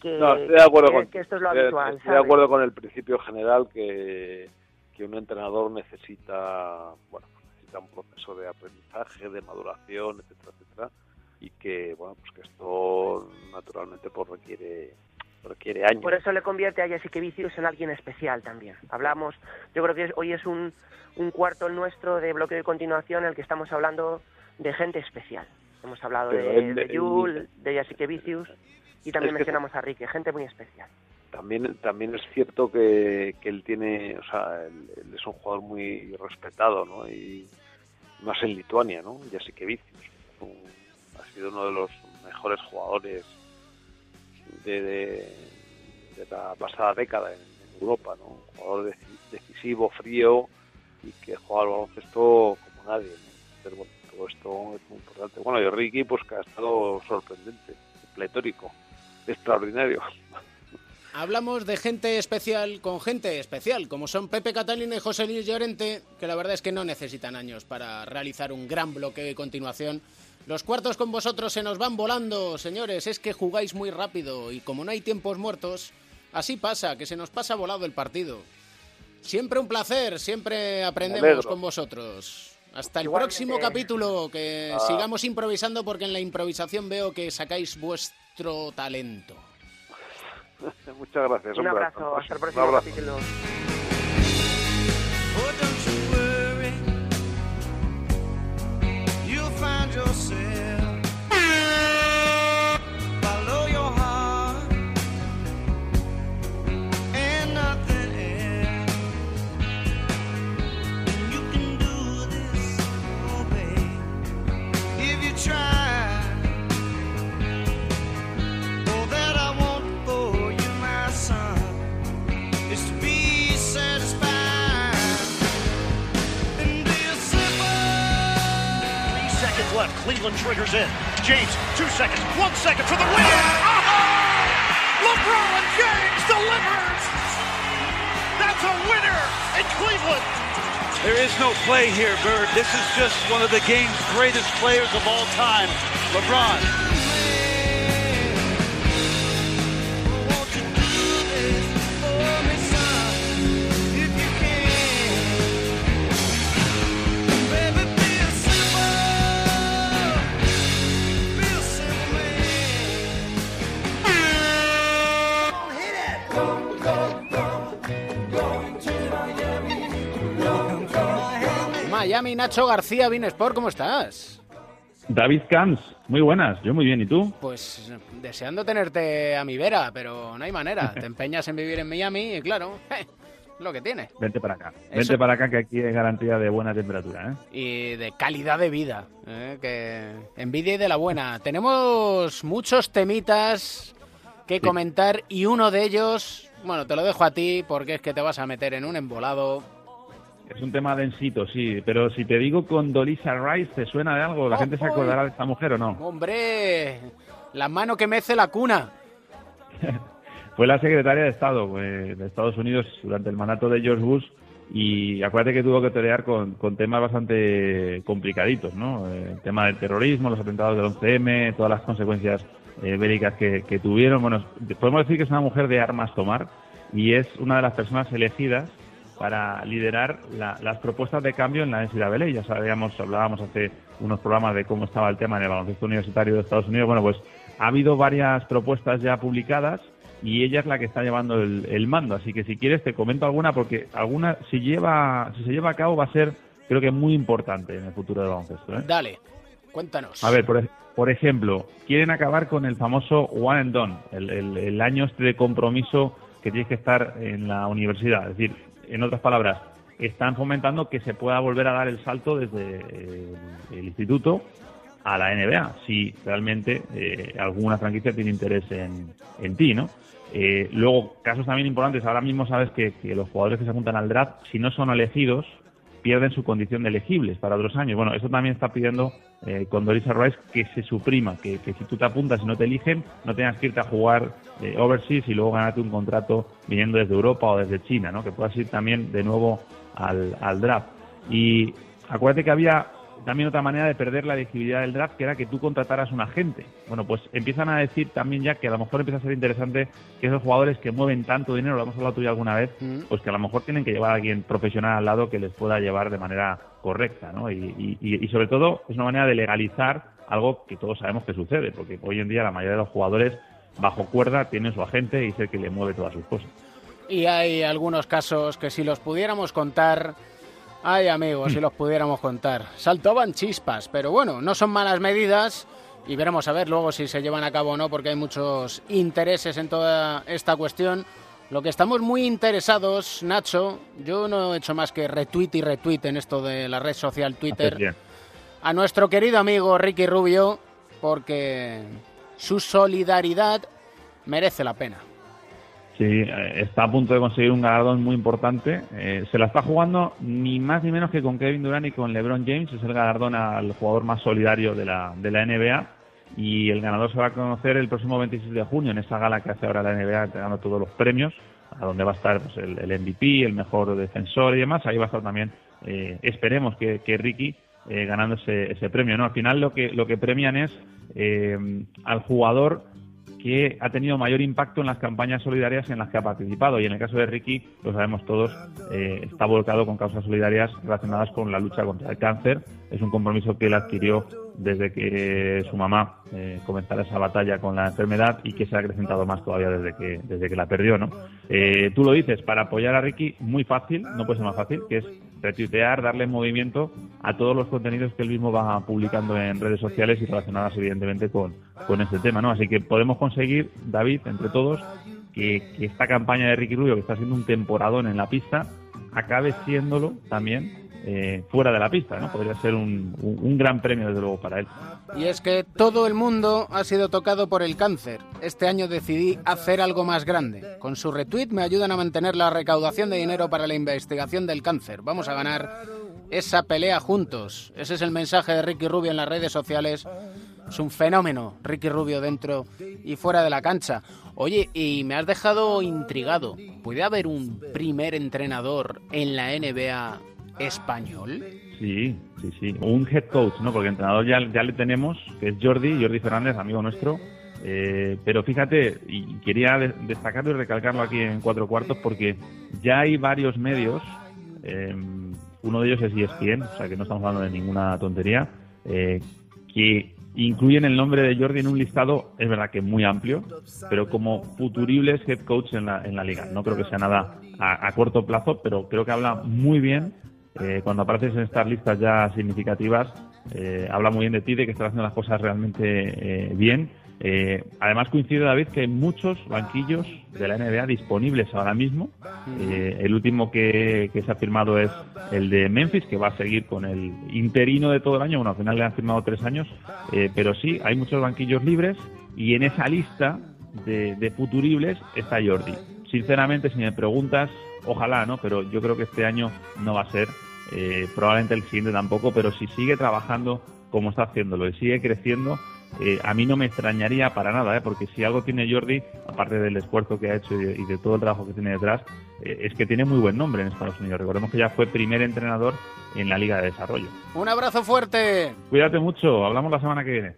que, No, estoy de acuerdo que- con, que esto es lo estoy- habitual. estoy de acuerdo con el principio general que, que un entrenador necesita, bueno, necesita un proceso de aprendizaje, de maduración, etcétera, etcétera, y que, bueno, pues que esto naturalmente pues requiere requiere años. Por eso le convierte a Jessica Vicius en alguien especial también. Hablamos, yo creo que hoy es un, un cuarto el nuestro de bloque de continuación en el que estamos hablando de gente especial. Hemos hablado Pero de, de de Jessica Vicius y también mencionamos a Rique, gente muy especial. también también es cierto que, que él tiene o sea él, él es un jugador muy respetado no y más en Lituania no Jasikevičius Un- ha sido uno de los mejores jugadores de, de, de la pasada década en, en Europa no un jugador deci- decisivo frío y que juega al baloncesto como nadie ¿no? Bueno, todo esto es muy importante bueno y Ricky pues que ha estado sorprendente pletórico extraordinario Hablamos de gente especial con gente especial, como son Pepe Catalina y José Luis Llorente, que la verdad es que no necesitan años para realizar un gran bloqueo y continuación. Los cuartos con vosotros se nos van volando, señores, es que jugáis muy rápido y como no hay tiempos muertos, así pasa, que se nos pasa volado el partido. Siempre un placer, siempre aprendemos con vosotros. Hasta el Igualmente. próximo capítulo, que Ah. sigamos improvisando porque en la improvisación veo que sacáis vuestro talento. [laughs] Muchas gracias. Un hombre. abrazo, hasta el Un próximo abrazo. capítulo. Cleveland triggers in. James, two seconds. One second for the win. Ah! LeBron James delivers. That's a winner in Cleveland. There is no play here, Bird. This is just one of the game's greatest players of all time, LeBron. Miami, Nacho García, Sport, ¿cómo estás? David Camps, muy buenas, yo muy bien, ¿y tú? Pues deseando tenerte a mi vera, pero no hay manera. [laughs] Te empeñas en vivir en Miami y claro, [laughs] lo que tiene. Vente para acá, Eso- vente para acá que aquí hay garantía de buena temperatura, ¿eh? Y de calidad de vida, ¿eh? que envidia y de la buena. [laughs] Tenemos muchos temitas que comentar y uno de ellos, bueno, te lo dejo a ti porque es que te vas a meter en un embolado. Es un tema densito, sí, pero si te digo con Dolisa Rice, ¿te suena de algo? ¿La gente se acordará de esta mujer o no? Hombre, la mano que mece la cuna. [laughs] Fue la secretaria de Estado eh, de Estados Unidos durante el mandato de George Bush y acuérdate que tuvo que pelear con, con temas bastante complicaditos, ¿no? Eh, El tema del terrorismo, los atentados del 11M, todas las consecuencias eh, bélicas que, que tuvieron. Bueno, podemos decir que es una mujer de armas tomar y es una de las personas elegidas para liderar la- las propuestas de cambio en la NCAA. Ya sabíamos, hablábamos hace unos programas de cómo estaba el tema en el baloncesto universitario de Estados Unidos. Bueno, pues ha habido varias propuestas ya publicadas y ella es la que está llevando el, el mando. Así que si quieres te comento alguna porque alguna si lleva si se lleva a cabo va a ser creo que muy importante en el futuro del baloncesto. ¿eh? Dale, cuéntanos. A ver, por, ej- por ejemplo, quieren acabar con el famoso one and done, el, el- el año este de compromiso que tienes que estar en la universidad. Es decir, en otras palabras, están fomentando que se pueda volver a dar el salto desde el, el instituto a la NBA, si realmente eh, alguna franquicia tiene interés en, en ti, ¿no? Eh, luego, casos también importantes, ahora mismo sabes que, que los jugadores que se apuntan al draft, si no son elegidos, pierden su condición de elegibles para otros años. Bueno, eso también está pidiendo eh, con Dorisa Rice que se suprima, que, que si tú te apuntas y no te eligen, no tengas que irte a jugar eh, overseas y luego ganarte un contrato viniendo desde Europa o desde China, ¿no? Que puedas ir también de nuevo al, al draft. Y acuérdate que había también otra manera de perder la elegibilidad del draft, que era que tú contrataras un agente. Bueno, pues empiezan a decir también ya que a lo mejor empieza a ser interesante que esos jugadores que mueven tanto dinero, lo hemos hablado tú ya alguna vez, pues que a lo mejor tienen que llevar a alguien profesional al lado que les pueda llevar de manera correcta, ¿no? Y, y- y sobre todo es una manera de legalizar algo que todos sabemos que sucede, porque hoy en día la mayoría de los jugadores bajo cuerda tienen su agente y es el que le mueve todas sus cosas. Y hay algunos casos que si los pudiéramos contar, ay amigos, si los pudiéramos contar, saltaban chispas, pero bueno, no son malas medidas y veremos a ver luego si se llevan a cabo o no, porque hay muchos intereses en toda esta cuestión. Lo que estamos muy interesados, Nacho, yo no he hecho más que retweet y retweet en esto de la red social Twitter, a nuestro querido amigo Ricky Rubio, porque su solidaridad merece la pena. Sí, eh, está a punto de conseguir un galardón muy importante. Eh, se la está jugando ni más ni menos que con Kevin Durant y con LeBron James. Es el galardón al jugador más solidario de la, de la NBA. Y el ganador se va a conocer el próximo 26 de junio en esa gala que hace ahora la NBA, entregando todos los premios, a donde va a estar pues, el, el MVP, el mejor defensor y demás. Ahí va a estar también, eh, esperemos que, Ricky eh, ganando ese, ese premio. ¿no? Al final lo que, lo que premian es eh, al jugador que ha tenido mayor impacto en las campañas solidarias en las que ha participado. Y en el caso de Ricky, lo sabemos todos, eh, está volcado con causas solidarias relacionadas con la lucha contra el cáncer. Es un compromiso que él adquirió desde que su mamá eh, comenzara esa batalla con la enfermedad y que se ha acrecentado más todavía desde que, desde que la perdió. ¿no? Eh, tú lo dices, para apoyar a Ricky, muy fácil, no puede ser más fácil, que es retuitear, darle movimiento a todos los contenidos que él mismo va publicando en redes sociales y relacionadas evidentemente con, con este tema, ¿no? Así que podemos conseguir, David, entre todos, que, que esta campaña de Ricky Rubio, que está siendo un temporadón en la pista, acabe siéndolo también eh, fuera de la pista, ¿no? Podría ser un, un- un gran premio, desde luego, para él. Y es que todo el mundo ha sido tocado por el cáncer. Este año decidí hacer algo más grande. Con su retweet me ayudan a mantener la recaudación de dinero para la investigación del cáncer. Vamos a ganar esa pelea juntos. Ese es el mensaje de Ricky Rubio en las redes sociales. Es un fenómeno, Ricky Rubio dentro y fuera de la cancha. Oye, y me has dejado intrigado. ¿Puede haber un primer entrenador en la NBA español? Sí, sí, sí. Un head coach, ¿no? Porque entrenador ya, ya le tenemos, que es Jordi, Jordi Fernández, amigo nuestro. Eh, pero fíjate, y quería de- destacarlo y recalcarlo aquí en cuatro cuartos, porque ya hay varios medios, eh, uno de ellos es ESPN, o sea que no estamos hablando de ninguna tontería, eh, que incluyen el nombre de Jordi en un listado, es verdad que muy amplio, pero como futuribles head coach en la, en la liga. No creo que sea nada a corto plazo, pero creo que habla muy bien eh, cuando apareces en estas listas ya significativas, eh, habla muy bien de ti, de que estás haciendo las cosas realmente eh, bien. Eh, además coincide, David, que hay muchos banquillos de la NBA disponibles ahora mismo. El último que, que se ha firmado es el de Memphis, que va a seguir con el interino de todo el año. Bueno, al final le han firmado tres años, pero sí, hay muchos banquillos libres y en esa lista de, de futuribles está Jordi. Sinceramente, si me preguntas, ojalá, ¿no? Pero yo creo que este año no va a ser, eh, probablemente el siguiente tampoco, pero si sigue trabajando como está haciéndolo y sigue creciendo, eh, a mí no me extrañaría para nada, ¿eh? porque si algo tiene Jordi, aparte del esfuerzo que ha hecho y de, y de todo el trabajo que tiene detrás, eh, es que tiene muy buen nombre en Estados Unidos. Recordemos que ya fue primer entrenador en la Liga de Desarrollo. Un abrazo fuerte. Cuídate mucho, hablamos la semana que viene.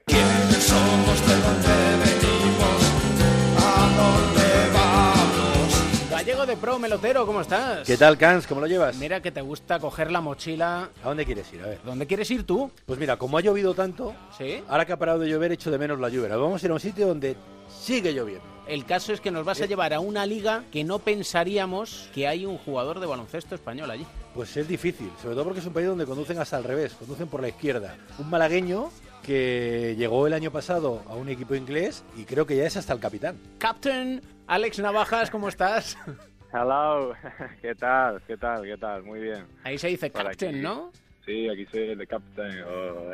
De Pro Melotero, ¿cómo estás? ¿Qué tal, Cans? ¿Cómo lo llevas? Mira que te gusta coger la mochila. ¿A dónde quieres ir? A ver. ¿Dónde quieres ir tú? Pues mira, como ha llovido tanto, ¿Sí? ahora que ha parado de llover, echo de menos la lluvia. Vamos a ir a un sitio donde sigue lloviendo. El caso es que nos vas a llevar a una liga que no pensaríamos que hay un jugador de baloncesto español allí. Pues es difícil, sobre todo porque es un país donde conducen hasta al revés, conducen por la izquierda. Un malagueño que llegó el año pasado a un equipo inglés y creo que ya es hasta el capitán. Captain Alex Navajas, ¿cómo estás? [laughs] Hello, [laughs] ¿qué tal? ¿Qué tal? ¿Qué tal? Muy bien. Ahí se dice Por captain, aquí. ¿no? Sí, aquí soy el Captain.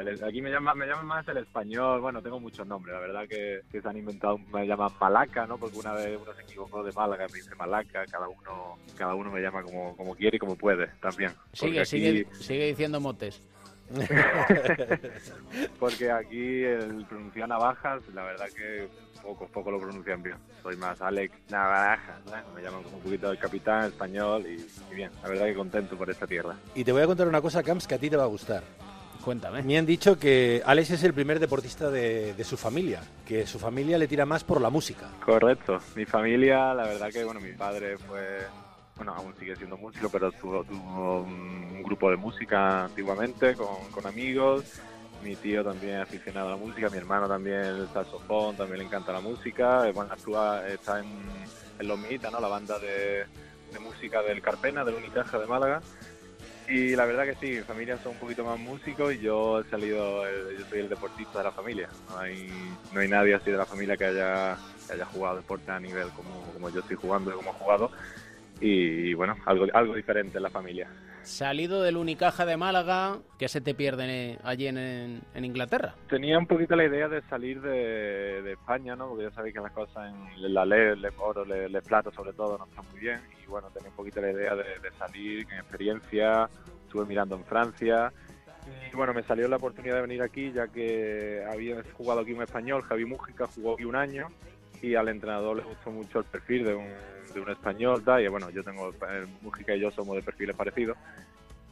el- aquí me llaman, me llaman más el español. Bueno, tengo muchos nombres. La verdad que, que se han inventado, me llaman Malaca, ¿no? Porque una vez uno se equivocó de Málaga, me dice Malaca. Cada uno, cada uno me llama como, como quiere y como puede también. Sigue, Porque aquí- sigue, sigue diciendo motes. [laughs] Porque aquí el pronunciar navajas, la verdad que pocos, poco lo pronuncian bien. Soy más Alex Navajas, ¿no? me llaman como un poquito el capitán español y, y bien, la verdad que contento por esta tierra. Y te voy a contar una cosa, Camps, que a ti te va a gustar. Cuéntame. Me han dicho que Alex es el primer deportista de, de su familia, que su familia le tira más por la música. Correcto. Mi familia, la verdad que, bueno, mi padre fue, bueno, aún sigue siendo músico, pero tuvo, tuvo un grupo de música antiguamente con, amigos. Mi tío también es aficionado a la música, mi hermano también el saxofón, también le encanta la música. Bueno, actúa, está en, en Los ¿no? La banda de, música del Carpena, del Unicaja de Málaga. Y la verdad que sí, mi familia son un poquito más músicos y yo he salido, yo soy el deportista de la familia. No hay, no hay nadie así de la familia que haya, haya jugado deporte a nivel como, como yo estoy jugando y como he jugado. Y, bueno, algo, algo diferente en la familia. Salido del Unicaja de Málaga, ¿qué se te pierde allí en, en- en Inglaterra? Tenía un poquito la idea de salir de, de España, ¿no? Porque ya sabéis que las cosas en la ley, el oro, el, el plata sobre todo, no están muy bien. Y bueno, tenía un poquito la idea de, de salir en experiencia. Estuve mirando en Francia. Y bueno, me salió la oportunidad de venir aquí, ya que había jugado aquí un español, Javi Mújica, jugó aquí un año. Y al entrenador le gustó mucho el perfil de un, de un español, tal, y bueno, yo tengo, eh, Mújica y yo somos de perfiles parecidos.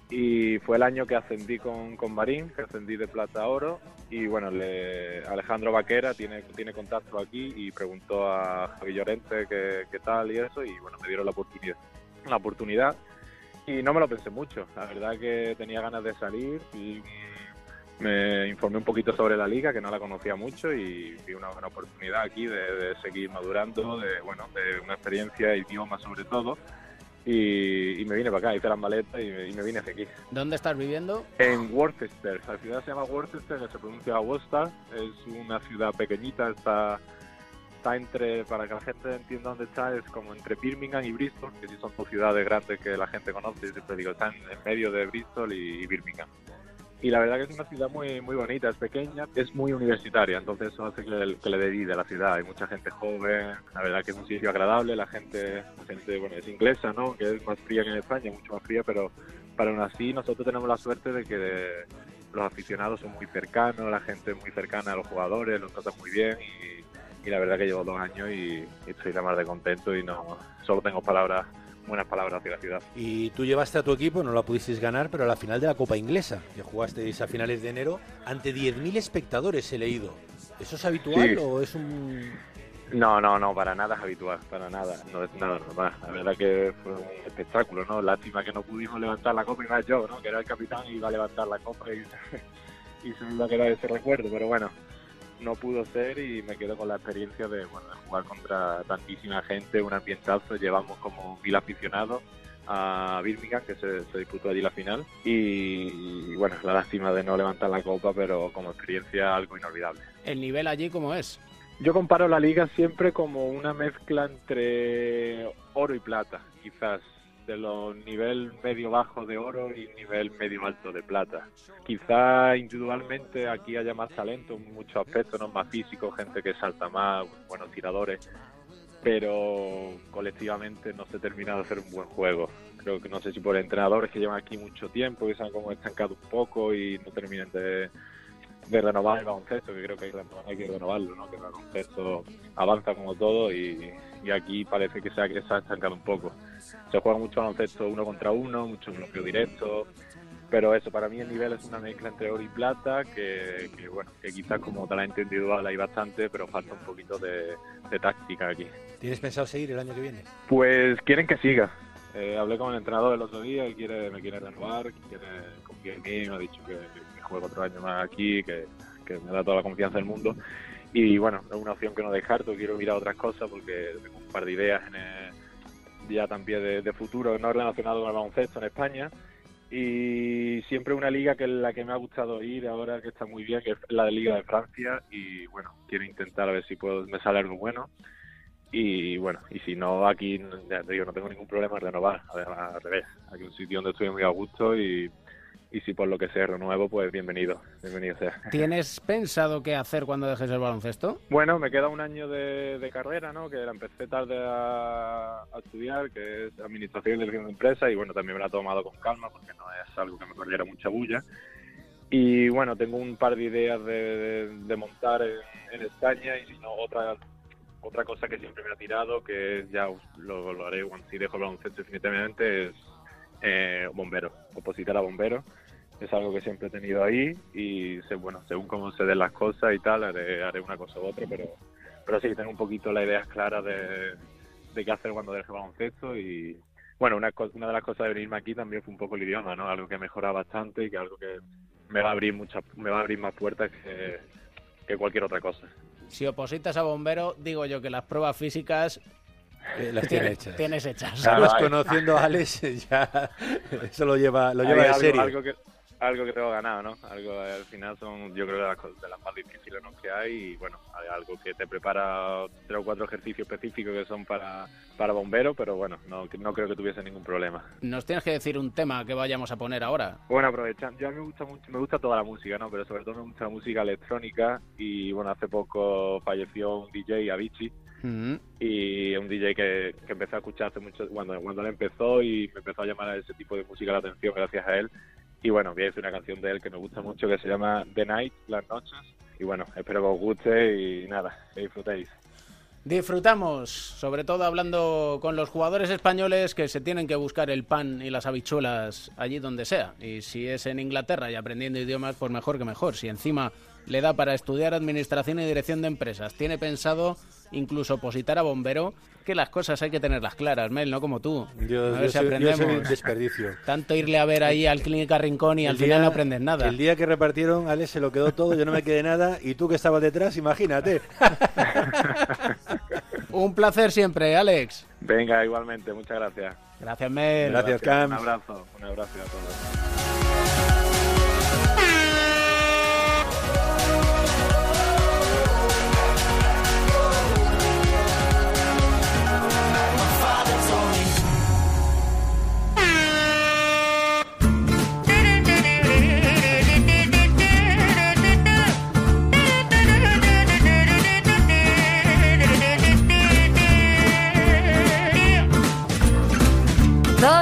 Y fue el año que ascendí con, con Marín, que ascendí de plata a oro. Y bueno, le, Alejandro Vaquera tiene, tiene contacto aquí y preguntó a Javi Llorente qué, tal y eso. Y bueno, me dieron la oportunidad. La oportunidad. Y no me lo pensé mucho. La verdad que tenía ganas de salir y me informé un poquito sobre la liga, que no la conocía mucho, y vi una buena oportunidad aquí de, de seguir madurando, de, bueno, de una experiencia, idioma sobre todo. Y, y me vine para acá, hice las maletas y me, y me vine hacia aquí. ¿Dónde estás viviendo? En Worcester, la ciudad se llama Worcester, que se pronuncia Worcester, es una ciudad pequeñita, está, está entre, para que la gente entienda dónde está, es como entre Birmingham y Bristol, que sí son dos ciudades grandes que la gente conoce, yo siempre digo, están en medio de Bristol y, y Birmingham. Y la verdad que es una ciudad muy muy bonita, es pequeña, es muy universitaria, entonces eso hace que le, que dé vida a la ciudad. Hay mucha gente joven, la verdad que es un sitio agradable, la gente, la gente bueno, es inglesa, ¿no? Que es más fría que en España, mucho más fría, pero para aún así nosotros tenemos la suerte de que los aficionados son muy cercanos, la gente es muy cercana a los jugadores, los tratan muy bien y, y la verdad que llevo dos años y, y estoy la más de contento y no solo tengo palabras buenas palabras hacia la ciudad. Y tú llevaste a tu equipo, no la pudisteis ganar, pero a la final de la Copa Inglesa, que jugasteis a finales de enero, ante 10.000 espectadores he leído. ¿Eso es habitual Sí. o es un...? No, no, no, para nada es habitual, para nada, no es nada normal. La verdad que fue un espectáculo, ¿no? Lástima que no pudimos levantar la copa y más yo, ¿no? Que era el capitán y iba a levantar la copa y, [laughs] y se me iba a quedar ese recuerdo, pero bueno, no pudo ser y me quedo con la experiencia de, bueno, de jugar contra tantísima gente, un ambientazo, llevamos como mil aficionados a Birmingham, que se, se disputó allí la final, y, y, bueno, la lástima de no levantar la copa, pero como experiencia algo inolvidable. ¿El nivel allí cómo es? Yo comparo la liga siempre como una mezcla entre oro y plata, quizás, de los nivel medio bajo de oro y nivel medio alto de plata. Quizá individualmente aquí haya más talento en muchos aspectos, ¿no? más físico, gente que salta más, buenos tiradores, pero colectivamente no se termina de hacer un buen juego. Creo que no sé si por entrenadores que llevan aquí mucho tiempo y se han como estancado un poco y no terminan de, de renovar el baloncesto, que creo que hay, que renovarlo, ¿no? que el baloncesto avanza como todo y, y aquí parece que se ha, que se ha estancado un poco. Se juega mucho baloncesto uno contra uno, mucho bloqueo directo, pero eso, para mí el nivel es una mezcla entre oro y plata, que, que, bueno, que quizás como talento individual hay bastante, pero falta un poquito de, de táctica aquí. ¿Tienes pensado seguir el año que viene? Pues quieren que siga. Eh, hablé con el entrenador el otro día, él quiere, me quiere renovar, quiere confiar en mí, me ha dicho que juego otro año más aquí, que, que me da toda la confianza del mundo. Y bueno, es una opción que no descarto, quiero mirar otras cosas porque tengo un par de ideas en el- ya también de, de futuro no relacionado con el baloncesto en España. Y siempre una liga que es la que me ha gustado ir ahora, que está muy bien, que es la Liga de Francia. Y bueno, quiero intentar a ver si puedo me sale algo bueno y bueno, y si no, aquí ya te digo, no tengo ningún problema en renovar, además, al revés. Aquí es un sitio donde estoy muy a gusto y, y si por lo que sea renuevo, pues bienvenido, bienvenido sea. ¿Tienes pensado qué hacer cuando dejes el baloncesto? Bueno, me queda un año de, de carrera, ¿no? Que la empecé tarde a, a estudiar, que es Administración de Empresas, y bueno, también me la he tomado con calma porque no es algo que me corriera mucha bulla. Y bueno, tengo un par de ideas de, de- de montar en, en España y si no, otra otra cosa que siempre me ha tirado, que ya lo, lo haré cuando si dejo el baloncesto definitivamente, es eh, bombero, opositar a bombero. es algo que siempre he tenido ahí y bueno, según cómo se den las cosas y tal, haré, una cosa u otra, pero, pero sí, tengo un poquito la idea clara de, de qué hacer cuando deje baloncesto y bueno, una, una de las cosas de venirme aquí también fue un poco el idioma, ¿no? Algo que mejora bastante y que algo que me va a abrir muchas, me va a abrir más puertas que cualquier otra cosa. Si opositas a bombero, digo yo que las pruebas físicas Eh, las tiene hechas. Tienes hechas. Además, conociendo a Alex, [laughs] ya eso lo lleva, lo lleva algo, serio. algo que algo que tengo ganado, ¿no? Algo al final son, yo creo, de las, de las más difíciles ¿no? que hay y bueno, hay algo que te prepara tres o cuatro ejercicios específicos que son para, para bomberos, pero bueno, no, no creo que tuviese ningún problema. Nos tienes que decir un tema que vayamos a poner ahora. Bueno, aprovechando, yo a mí me gusta mucho, me gusta toda la música, ¿no? Pero sobre todo me gusta la música electrónica y bueno, hace poco falleció un DJ, Avicii, y un DJ que, que empecé a escuchar hace mucho, cuando, cuando él empezó y me empezó a llamar a ese tipo de música la atención gracias a él. Y bueno, voy a decir una canción de él que me gusta mucho que se llama The Night, Las Noches. Y bueno, espero que os guste y nada, que disfrutéis. Disfrutamos, sobre todo hablando con los jugadores españoles que se tienen que buscar el pan y las habichuelas allí donde sea. Y si es en Inglaterra y aprendiendo idiomas, pues mejor que mejor. Si encima le da para estudiar administración y dirección de empresas, tiene pensado incluso opositar a bombero, que las cosas hay que tenerlas claras, Mel, no como tú. Yo, a ver yo si soy, yo aprendemos. soy desperdicio. Tanto irle a ver ahí al Clínica Rincón y al El final día- no aprendes nada. El día que repartieron, Alex se lo quedó todo, yo no me quedé nada, y tú que estabas detrás, imagínate. [laughs] Un placer siempre, Alex. Venga, igualmente, muchas gracias. Gracias, Mel. Gracias, Cam. Un abrazo, un abrazo a todos.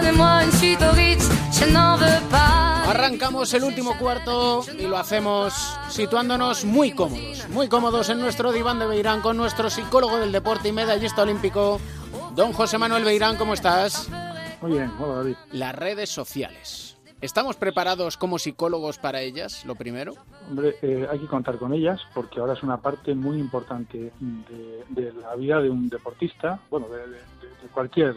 Donnez-moi une suite au Ritz, je n'en veux pas. Arrancamos el último cuarto y lo hacemos situándonos muy cómodos, muy cómodos en nuestro diván de Beirán con nuestro psicólogo del deporte y medallista olímpico, don José Manuel Beirán, ¿cómo estás? Muy bien, hola David. Las redes sociales. ¿Estamos preparados como psicólogos para ellas, lo primero? Hombre, eh, hay que contar con ellas porque ahora es una parte muy importante de, de la vida de un deportista, bueno, de, de- de cualquier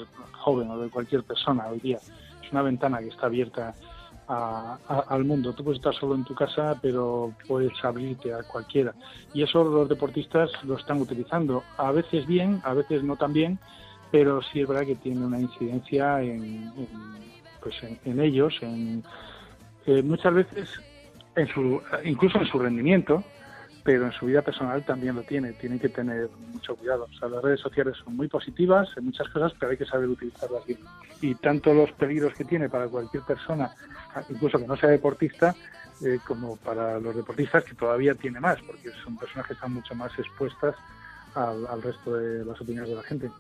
joven o de cualquier persona hoy día. Es una ventana que está abierta a- al mundo. Tú puedes estar solo en tu casa, pero puedes abrirte a cualquiera. Y eso los deportistas lo están utilizando. A veces bien, a veces no tan bien, pero sí es verdad que tiene una incidencia en, pues en, en ellos, en, eh, muchas veces en su, incluso en su rendimiento, pero en su vida personal también lo tiene. Tienen que tener mucho cuidado. O sea, las redes sociales son muy positivas en muchas cosas, pero hay que saber utilizarlas bien. Y tanto los peligros que tiene para cualquier persona, incluso que no sea deportista, eh, como para los deportistas, que todavía tiene más, porque son personas que están mucho más expuestas al, al resto de las opiniones de la gente.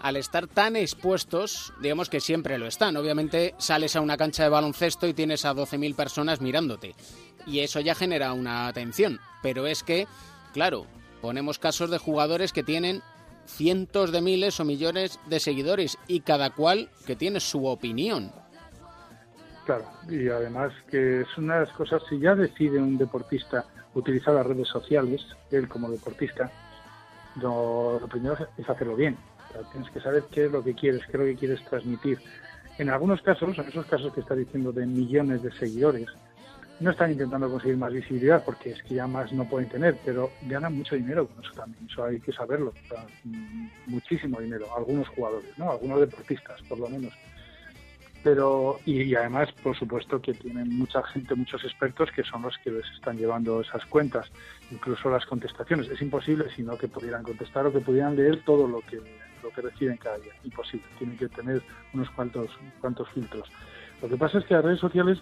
Al estar tan expuestos, digamos que siempre lo están. Obviamente sales a una cancha de baloncesto y tienes a 12.000 personas mirándote. Y eso ya genera una atención. Pero es que, claro, ponemos casos de jugadores que tienen cientos de miles o millones de seguidores y cada cual que tiene su opinión. Claro, y además que es una de las cosas, si ya decide un deportista utilizar las redes sociales, él como deportista, lo, lo primero es hacerlo bien. O sea, tienes que saber qué es lo que quieres, qué es lo que quieres transmitir. En algunos casos, en esos casos que está diciendo de millones de seguidores, no están intentando conseguir más visibilidad porque es que ya más no pueden tener, pero ganan mucho dinero con eso también, eso hay que saberlo, o sea, mm, muchísimo dinero, algunos jugadores, ¿no? algunos deportistas por lo menos. Pero, y, además, por supuesto, que tienen mucha gente, muchos expertos que son los que les están llevando esas cuentas, incluso las contestaciones. Es imposible sino que pudieran contestar o que pudieran leer todo lo que, lo que reciben cada día. Imposible. Tienen que tener unos cuantos, cuantos filtros. Lo que pasa es que las redes sociales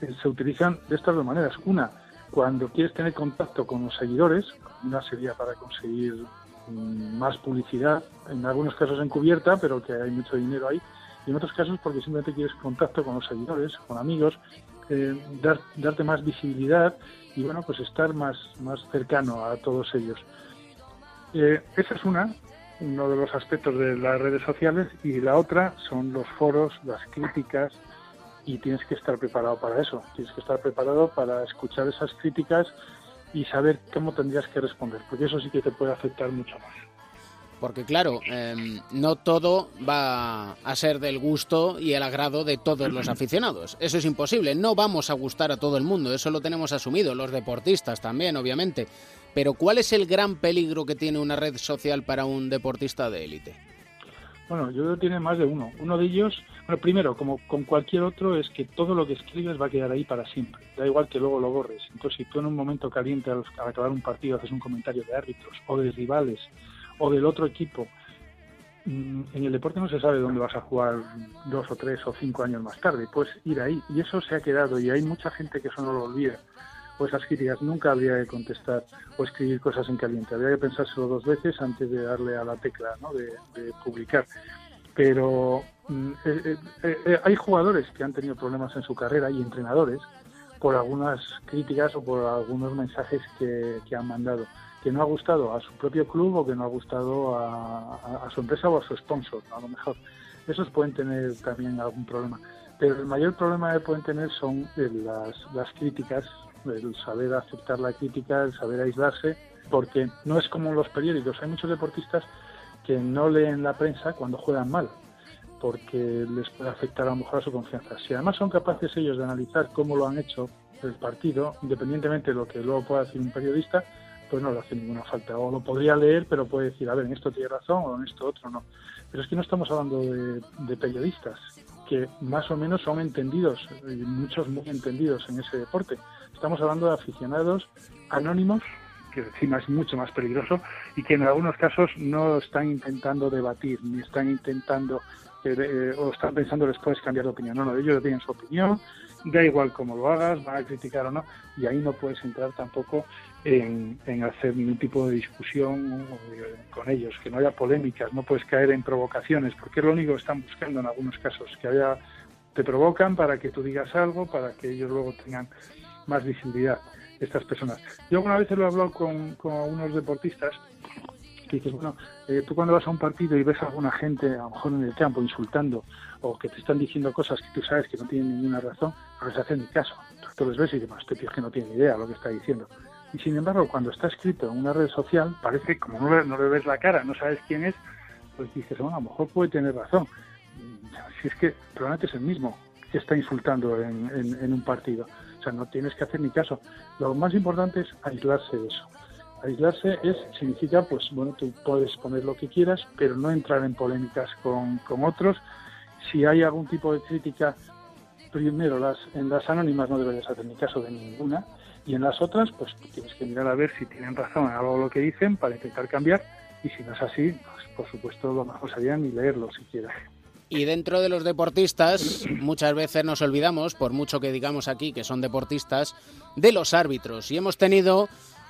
eh, se utilizan de estas dos maneras. Una, cuando quieres tener contacto con los seguidores, una sería para conseguir mm, más publicidad, en algunos casos encubierta, pero que hay mucho dinero ahí, y en otros casos porque simplemente quieres contacto con los seguidores, con amigos, eh, dar- darte más visibilidad y bueno, pues estar más, más cercano a todos ellos. Eh, esa es una, uno de los aspectos de las redes sociales, y la otra son los foros, las críticas y tienes que estar preparado para eso, tienes que estar preparado para escuchar esas críticas y saber cómo tendrías que responder, porque eso sí que te puede afectar mucho más. Porque claro, em, no todo va a ser del gusto y el agrado de todos los [clears throat] aficionados. Eso es imposible. No vamos a gustar a todo el mundo. Eso lo tenemos asumido. Los deportistas también, obviamente. Pero ¿cuál es el gran peligro que tiene una red social para un deportista de élite? Bueno, yo creo que tiene más de uno. Uno de ellos, bueno, primero, como con cualquier otro, es que todo lo que escribes va a quedar ahí para siempre. Da igual que luego lo borres. Entonces, si tú en un momento caliente al, al acabar un partido haces un comentario de árbitros o de rivales o del otro equipo, mm, en el deporte no se sabe dónde vas a jugar dos o tres o cinco años más tarde. Puedes ir ahí. Y eso se ha quedado y hay mucha gente que eso no lo olvida. O esas críticas nunca habría que contestar o escribir cosas en caliente. Habría que pensárselo dos veces antes de darle a la tecla ¿no? de, publicar. Pero mm, eh, eh, eh, hay jugadores que han tenido problemas en su carrera y entrenadores por algunas críticas o por algunos mensajes que han mandado que no ha gustado a su propio club o que no ha gustado a, su empresa o a su sponsor, a lo mejor. Esos pueden tener también algún problema. Pero el mayor problema que pueden tener son las, las críticas, el saber aceptar la crítica, el saber aislarse, porque no es como los periódicos. Hay muchos deportistas que no leen la prensa cuando juegan mal, porque les puede afectar a lo mejor a su confianza. Si además son capaces ellos de analizar cómo lo han hecho el partido, independientemente de lo que luego pueda decir un periodista, pues no le hace ninguna falta. O lo podría leer, pero puede decir, a ver, en esto tiene razón o en esto otro no. Pero es que no estamos hablando de, de periodistas, que más o menos son entendidos, y muchos muy entendidos en ese deporte. Estamos hablando de aficionados anónimos, que encima es mucho más peligroso, y que en algunos casos no están intentando debatir, ni están intentando, eh, o están pensando les puedes cambiar de opinión. No, no, ellos tienen su opinión, da igual cómo lo hagas, van a criticar o no, y ahí no puedes entrar tampoco en, en, hacer ningún tipo de discusión con ellos, que no haya polémicas, no puedes caer en provocaciones, porque es lo único que están buscando en algunos casos, que haya, te provocan para que tú digas algo, para que ellos luego tengan más visibilidad, estas personas. Yo alguna vez lo he hablado con, con algunos deportistas, que dices, bueno, eh, tú cuando vas a un partido y ves a alguna gente, a lo mejor en el campo, insultando, o que te están diciendo cosas que tú sabes que no tienen ninguna razón, no les hacen ni caso. Tú les ves y dices, este tío es que no tiene ni idea de lo que está diciendo. Y sin embargo, cuando está escrito en una red social, parece como no le, ves la cara, no sabes quién es, pues dices, bueno, a lo mejor puede tener razón. Si es que probablemente es el mismo que está insultando en, en, en un partido. Sea, no tienes que hacer ni caso. Lo más importante es aislarse de eso. Aislarse es, significa, pues bueno, tú puedes poner lo que quieras, pero no entrar en polémicas con, con otros. Si hay algún tipo de crítica, primero las, en las anónimas no deberías hacer ni caso de ninguna y en las otras pues tienes que mirar a ver si tienen razón en algo lo que dicen para intentar cambiar y si no es así pues por supuesto lo mejor sería ni leerlo siquiera y dentro de los deportistas muchas veces nos olvidamos por mucho que digamos aquí que son deportistas de los árbitros y hemos tenido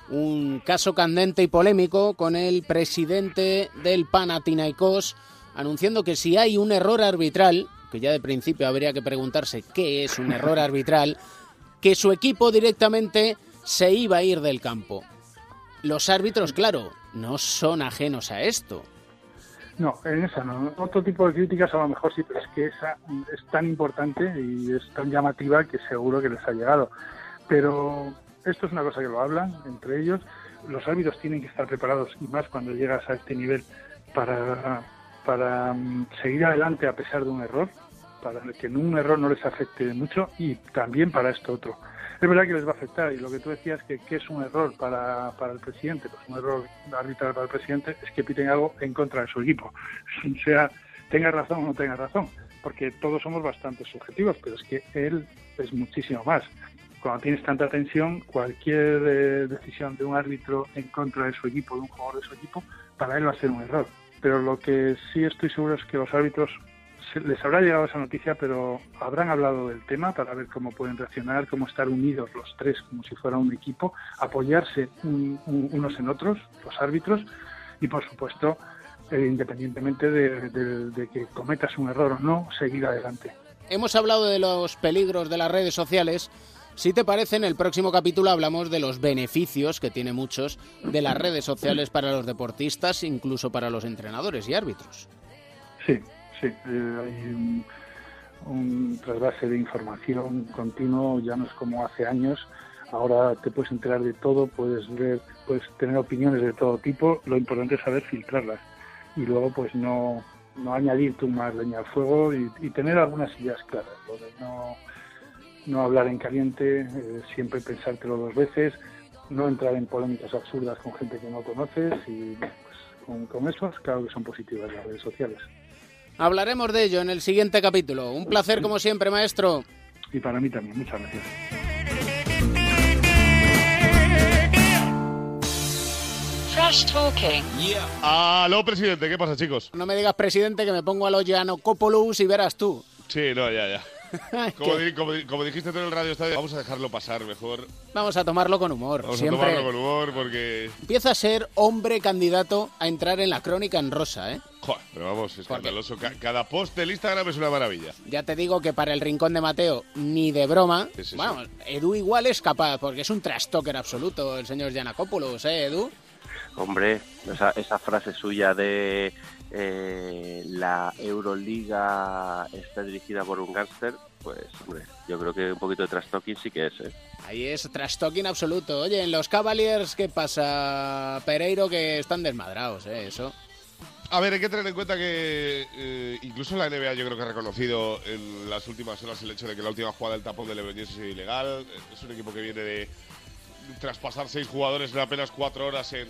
un caso candente y polémico con el presidente del Panathinaikos anunciando que si hay un error arbitral que ya de principio habría que preguntarse qué es un error arbitral que su equipo directamente se iba a ir del campo. Los árbitros, claro, no son ajenos a esto. No, en esa no. Otro tipo de críticas a lo mejor sí, pero es que esa es tan importante y es tan llamativa que seguro que les ha llegado. Pero esto es una cosa que lo hablan entre ellos. Los árbitros tienen que estar preparados, y más cuando llegas a este nivel, para, para mm, seguir adelante a pesar de un error para que un error no les afecte mucho y también para esto otro. Es verdad que les va a afectar y lo que tú decías que, que es un error para, para el presidente, pues un error arbitral para el presidente es que piten algo en contra de su equipo, [laughs] sea tenga razón o no tenga razón, porque todos somos bastante subjetivos, pero es que él es muchísimo más. Cuando tienes tanta tensión, cualquier eh, decisión de un árbitro en contra de su equipo, de un jugador de su equipo, para él va a ser un error. Pero lo que sí estoy seguro es que los árbitros les habrá llegado esa noticia, pero habrán hablado del tema para ver cómo pueden reaccionar, cómo estar unidos los tres como si fuera un equipo, apoyarse un, un, unos en otros, los árbitros, y por supuesto, eh, independientemente de, de, de que cometas un error o no, seguir adelante. Hemos hablado de los peligros de las redes sociales. Si te parece, en el próximo capítulo hablamos de los beneficios que tiene muchos de las redes sociales para los deportistas, incluso para los entrenadores y árbitros. Sí, sí, eh, hay, un trasvase de información continuo, ya no es como hace años. Ahora te puedes enterar de todo, puedes ver, puedes tener opiniones de todo tipo. Lo importante es saber filtrarlas y luego pues no, no añadir tú más leña al fuego y, tener algunas ideas claras. lo de no, no hablar en caliente, eh, siempre pensártelo dos veces, no entrar en polémicas absurdas con gente que no conoces y pues, con, con eso claro que son positivas las redes sociales. Hablaremos de ello en el siguiente capítulo. Un placer como siempre, maestro. Y para mí también, muchas gracias. Trash talking. Aló, presidente, ¿qué pasa, chicos? No me digas, presidente, que me pongo a los Giannopoulos y verás tú. Sí, no, ya, ya. [laughs] Como, di- como di- como dijiste tú en el radio estadio, vamos a dejarlo pasar mejor. Vamos a tomarlo con humor. Vamos Siempre a tomarlo con humor porque... empieza a ser hombre candidato a entrar en la crónica en rosa, ¿eh? Joder, pero vamos, escandaloso. Ca- Cada post del Instagram es una maravilla. Ya te digo que para el rincón de Mateo, ni de broma. Sí, sí, sí. Vamos, Edu igual es capaz, porque es un trastoker absoluto el señor Giannakopoulos, ¿eh, Edu? Hombre, esa, esa frase suya de eh, la Euroliga está dirigida por un gángster, pues hombre, yo creo que un poquito de trash talking sí que es, ¿eh? Ahí es trastoking absoluto. Oye, en los Cavaliers, ¿qué pasa, Pereiro? Que están desmadrados, ¿eh? Eso. A ver, hay que tener en cuenta que eh, incluso la NBA yo creo que ha reconocido en las últimas horas el hecho de que la última jugada del tapón de LeBron sido ilegal. Es un equipo que viene de traspasar seis jugadores en apenas cuatro horas en,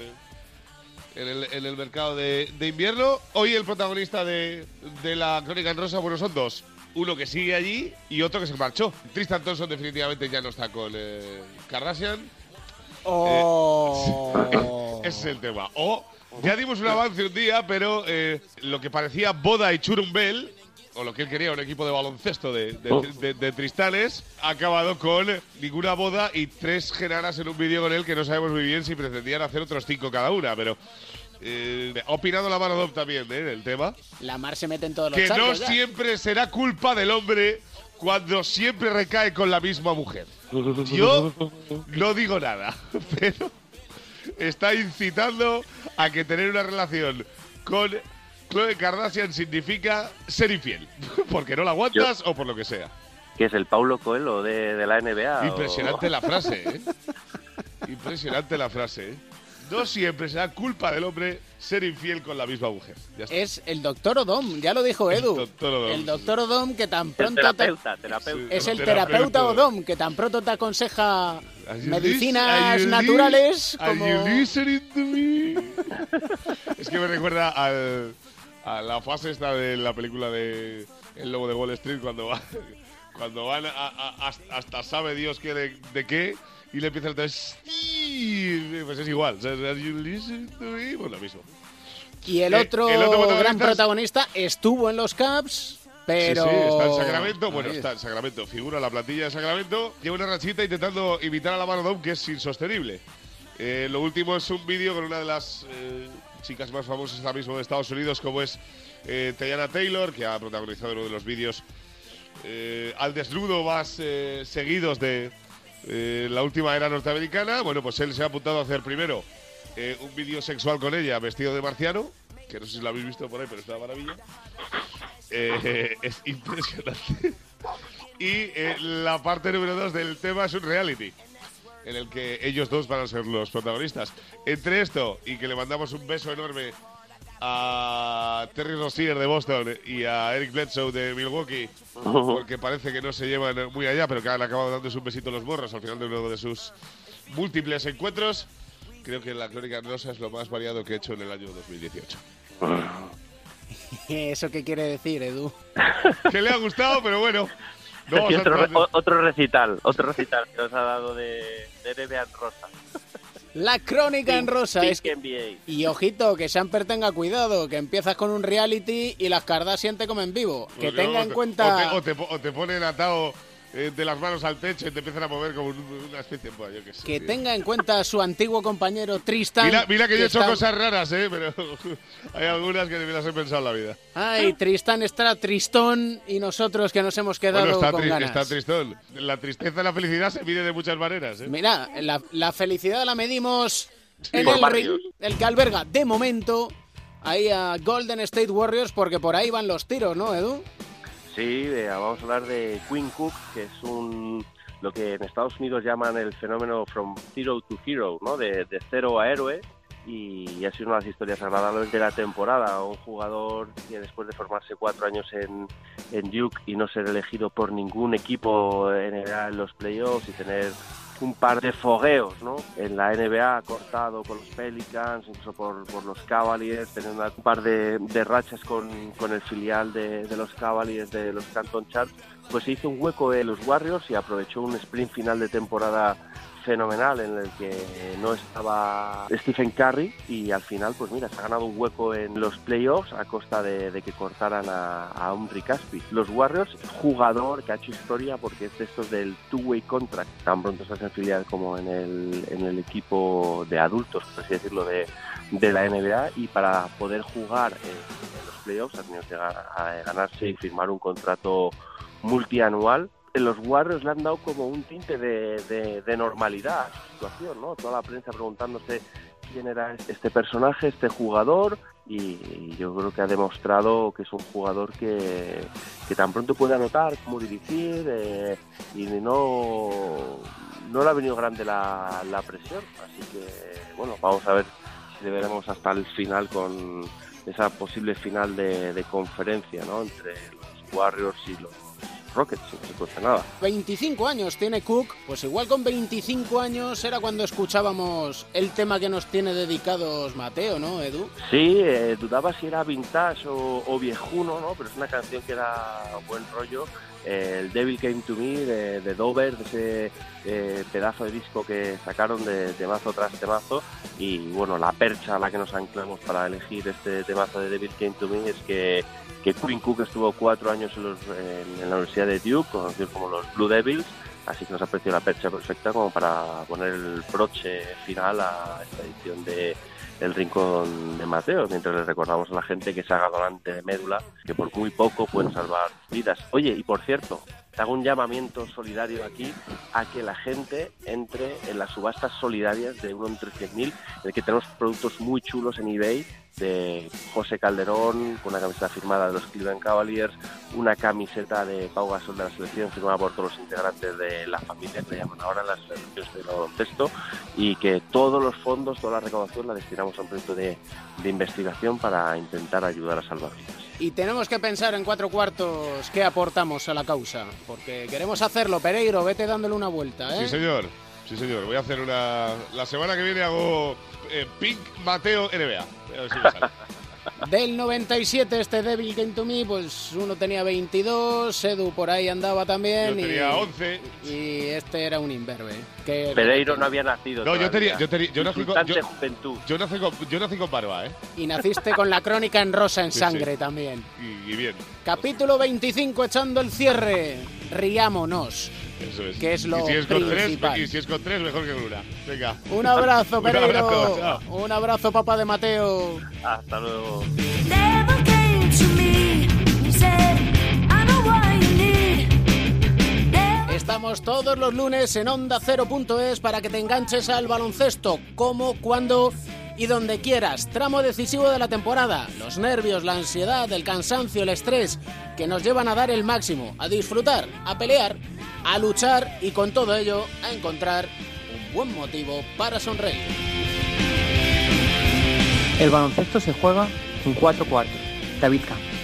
en, el, en el mercado de, de invierno. Hoy el protagonista de, de la Crónica en Rosa, bueno, son dos. Uno que sigue allí y otro que se marchó. Tristan Thompson definitivamente ya no está con eh, Kardashian. Oh. [laughs] Ese es el tema. O ya dimos un avance un día, pero eh, lo que parecía boda y churumbel, o lo que él quería, un equipo de baloncesto de, de, Oh. de- de Tristanes, ha acabado con ninguna boda y tres genaras en un vídeo con él que no sabemos muy bien si pretendían hacer otros cinco cada una, pero... eh, ha opinado la mano Dom también ¿eh? del tema. La mar se mete en todos los Que no ya. siempre será culpa del hombre cuando siempre recae con la misma mujer. Yo no digo nada, [laughs] pero está incitando a que tener una relación con Chloe Kardashian significa ser infiel. [laughs] Porque no la aguantas o por lo que sea. ¿Qué es el Paulo Coelho de, de la NBA? o- Impresionante la frase, ¿eh? [laughs] Impresionante la frase, ¿eh? No siempre será culpa del hombre ser infiel con la misma mujer. Ya está. Es el doctor Odom, ya lo dijo Edu. doctor Odom, El doctor Odom que tan El pronto... te- terapeuta, terapeuta. Es el Terapeuta. Odom que tan pronto te aconseja medicinas naturales como... you listening to me? [laughs] es que me recuerda al- a la fase esta de la película de El Lobo de Wall Street cuando, va- [laughs] cuando van a- a- hasta- hasta sabe Dios qué de, de qué y le empieza a decir "Steve", pues es igual. you listening to me? Pues lo mismo. Y el Eh, otro, el otro protagonista gran es- protagonista estuvo en los Caps, pero... Sí, sí, está en Sacramento. Bueno, está en Sacramento. Figura la plantilla de Sacramento. Lleva una rachita intentando imitar a la mano Dom, que es insostenible. Eh, lo último es un vídeo con una de las eh, chicas más famosas ahora mismo de Estados Unidos, como es eh, Teyana Taylor, que ha protagonizado uno de los vídeos eh, al desnudo más eh, seguidos de eh, la última era norteamericana. Bueno, pues él se ha apuntado a hacer primero eh, un vídeo sexual con ella vestido de marciano, que no sé si lo habéis visto por ahí, pero es una maravilla. [laughs] Es impresionante. [laughs] Y la parte número dos del tema es un reality, en el que ellos dos van a ser los protagonistas. Entre esto y que le mandamos un beso enorme a Terry Rozier de Boston y a Eric Bledsoe de Milwaukee, porque parece que no se llevan muy allá, pero que han acabado dándose un besito a los morros al final de uno de sus múltiples encuentros. Creo que la crónica rosa es lo más variado que he hecho en el año 2018. [laughs] ¿Eso qué quiere decir, Edu? Que le ha gustado, pero bueno. [laughs] No otro, otro recital, otro recital que os ha dado de, de NBA en rosa. La crónica en rosa es que... NBA. Y ojito, que Samper tenga cuidado, que empiezas con un reality y las Kardashian te comen vivo. Que O que tenga o en te- cuenta... O te, o te o te ponen atado eh, de las manos al techo y te empiezan a mover como un- una especie de... yo qué sé, Que tío. tenga en cuenta su antiguo compañero Tristan. Mira, mira que yo he hecho está- cosas raras, ¿eh? Pero [laughs] hay algunas que me las he pensado en la vida. Ay, Tristan está tristón y nosotros que nos hemos quedado Bueno, está, con ganas. está tristón. La tristeza y la felicidad se mide de muchas maneras, ¿eh? Mira, la, la felicidad la medimos en Por el barrios. el que alberga de momento ahí a Golden State Warriors, porque por ahí van los tiros, ¿no, Edu? Sí, eh, vamos a hablar de Quinn Cook, que es un lo que en Estados Unidos llaman el fenómeno from zero to hero, ¿no? De, de cero a héroe. Y ha sido una de las historias agradables de la temporada. Un jugador que después de formarse cuatro años en, en Duke y no ser elegido por ningún equipo NBA en los playoffs y tener un par de fogueos ¿no? en la NBA, cortado con los Pelicans, incluso por, por los Cavaliers, una- un par de, de rachas con, con el filial de, de los Cavaliers de los Canton Charts, pues se hizo un hueco en los Warriors y aprovechó un sprint final de temporada fenomenal en el que no estaba Stephen Curry y al final pues mira se ha ganado un hueco en los playoffs a costa de, de que cortaran a, a un Rick Aspi. Los Warriors, jugador que ha hecho historia porque es de estos del two-way contract, tan pronto estás en filial como en el, en el equipo de adultos, por así decirlo, de, de la NBA y para poder jugar en, en los playoffs ha tenido que ganarse y firmar un contrato multianual los Warriors le han dado como un tinte de, normalidad a su situación, ¿no? Toda la prensa preguntándose quién era este personaje, este jugador, y yo creo que ha demostrado que es un jugador que, tan pronto puede anotar como dirigir, eh, y no, no le ha venido grande la, la presión, así que, bueno, vamos a ver si le veremos hasta el final con esa posible final de, de conferencia, ¿no? Entre los Warriors y los Rockets, si no se cuesta nada. 25 años tiene Cook, pues igual con 25 años era cuando escuchábamos el tema que nos tiene dedicados Mateo, ¿no, Edu? Sí, eh, dudaba si era vintage o, o viejuno, ¿no? Pero es una canción que da buen rollo. El Devil Came to Me de, Dover, de ese eh, pedazo de disco que sacaron de temazo tras temazo. Y bueno, la percha a la que nos anclamos para elegir este temazo de Devil Came to Me es que, que Quinn Cook estuvo cuatro años en, los- en- en la Universidad de Duke, conocidos como los Blue Devils. Así que nos ha parecido la percha perfecta como para poner el broche final a esta edición de El Rincón de Mateo, mientras le recordamos a la gente que se haga donante de médula, que por muy poco pueden salvar vidas. Oye, y por cierto, te hago un llamamiento solidario aquí a que la gente entre en las subastas solidarias de uno entre 100.000, en el que tenemos productos muy chulos en eBay de José Calderón, con una camiseta firmada de los Cleveland Cavaliers, una camiseta de Pau Gasol de la selección firmada por todos los integrantes de la familia que le llaman ahora las selecciones de baloncesto y que todos los fondos, toda la recaudación la destinamos a un proyecto de, de investigación para intentar ayudar a salvar vidas. Y tenemos que pensar en cuatro cuartos qué aportamos a la causa, porque queremos hacerlo. Pereiro, vete dándole una vuelta, ¿eh? Sí, señor. Sí, señor. Voy a hacer una. La semana que viene hago eh, Pink Mateo NBA. Si. [laughs] Del 97 este Devil Came to Me, pues uno tenía 22, Edu por ahí andaba también. Yo y- tenía 11. Y este era un imberbe. Que Pereiro no había nacido. No, yo tenía, yo tenía, yo nací con, yo, juventud. yo nací con, yo nací con barba, ¿eh? Y naciste con la crónica en rosa en Sí, sangre sí. también. Y, y bien. Capítulo 25 echando el cierre. Riámonos. Eso es. Que es lo y si es con tres, principal. y si es con tres, mejor que con una. Venga. Un [laughs] abrazo, Un Pereiro. abrazo, chao. Un abrazo, papá de Mateo. Hasta luego. Estamos todos los lunes en Onda 0.es para que te enganches al baloncesto, como, cuando y donde quieras. Tramo decisivo de la temporada. Los nervios, la ansiedad, el cansancio, el estrés que nos llevan a dar el máximo, a disfrutar, a pelear, a luchar y con todo ello a encontrar un buen motivo para sonreír. El baloncesto se juega en cuatro cuartos. David Camp.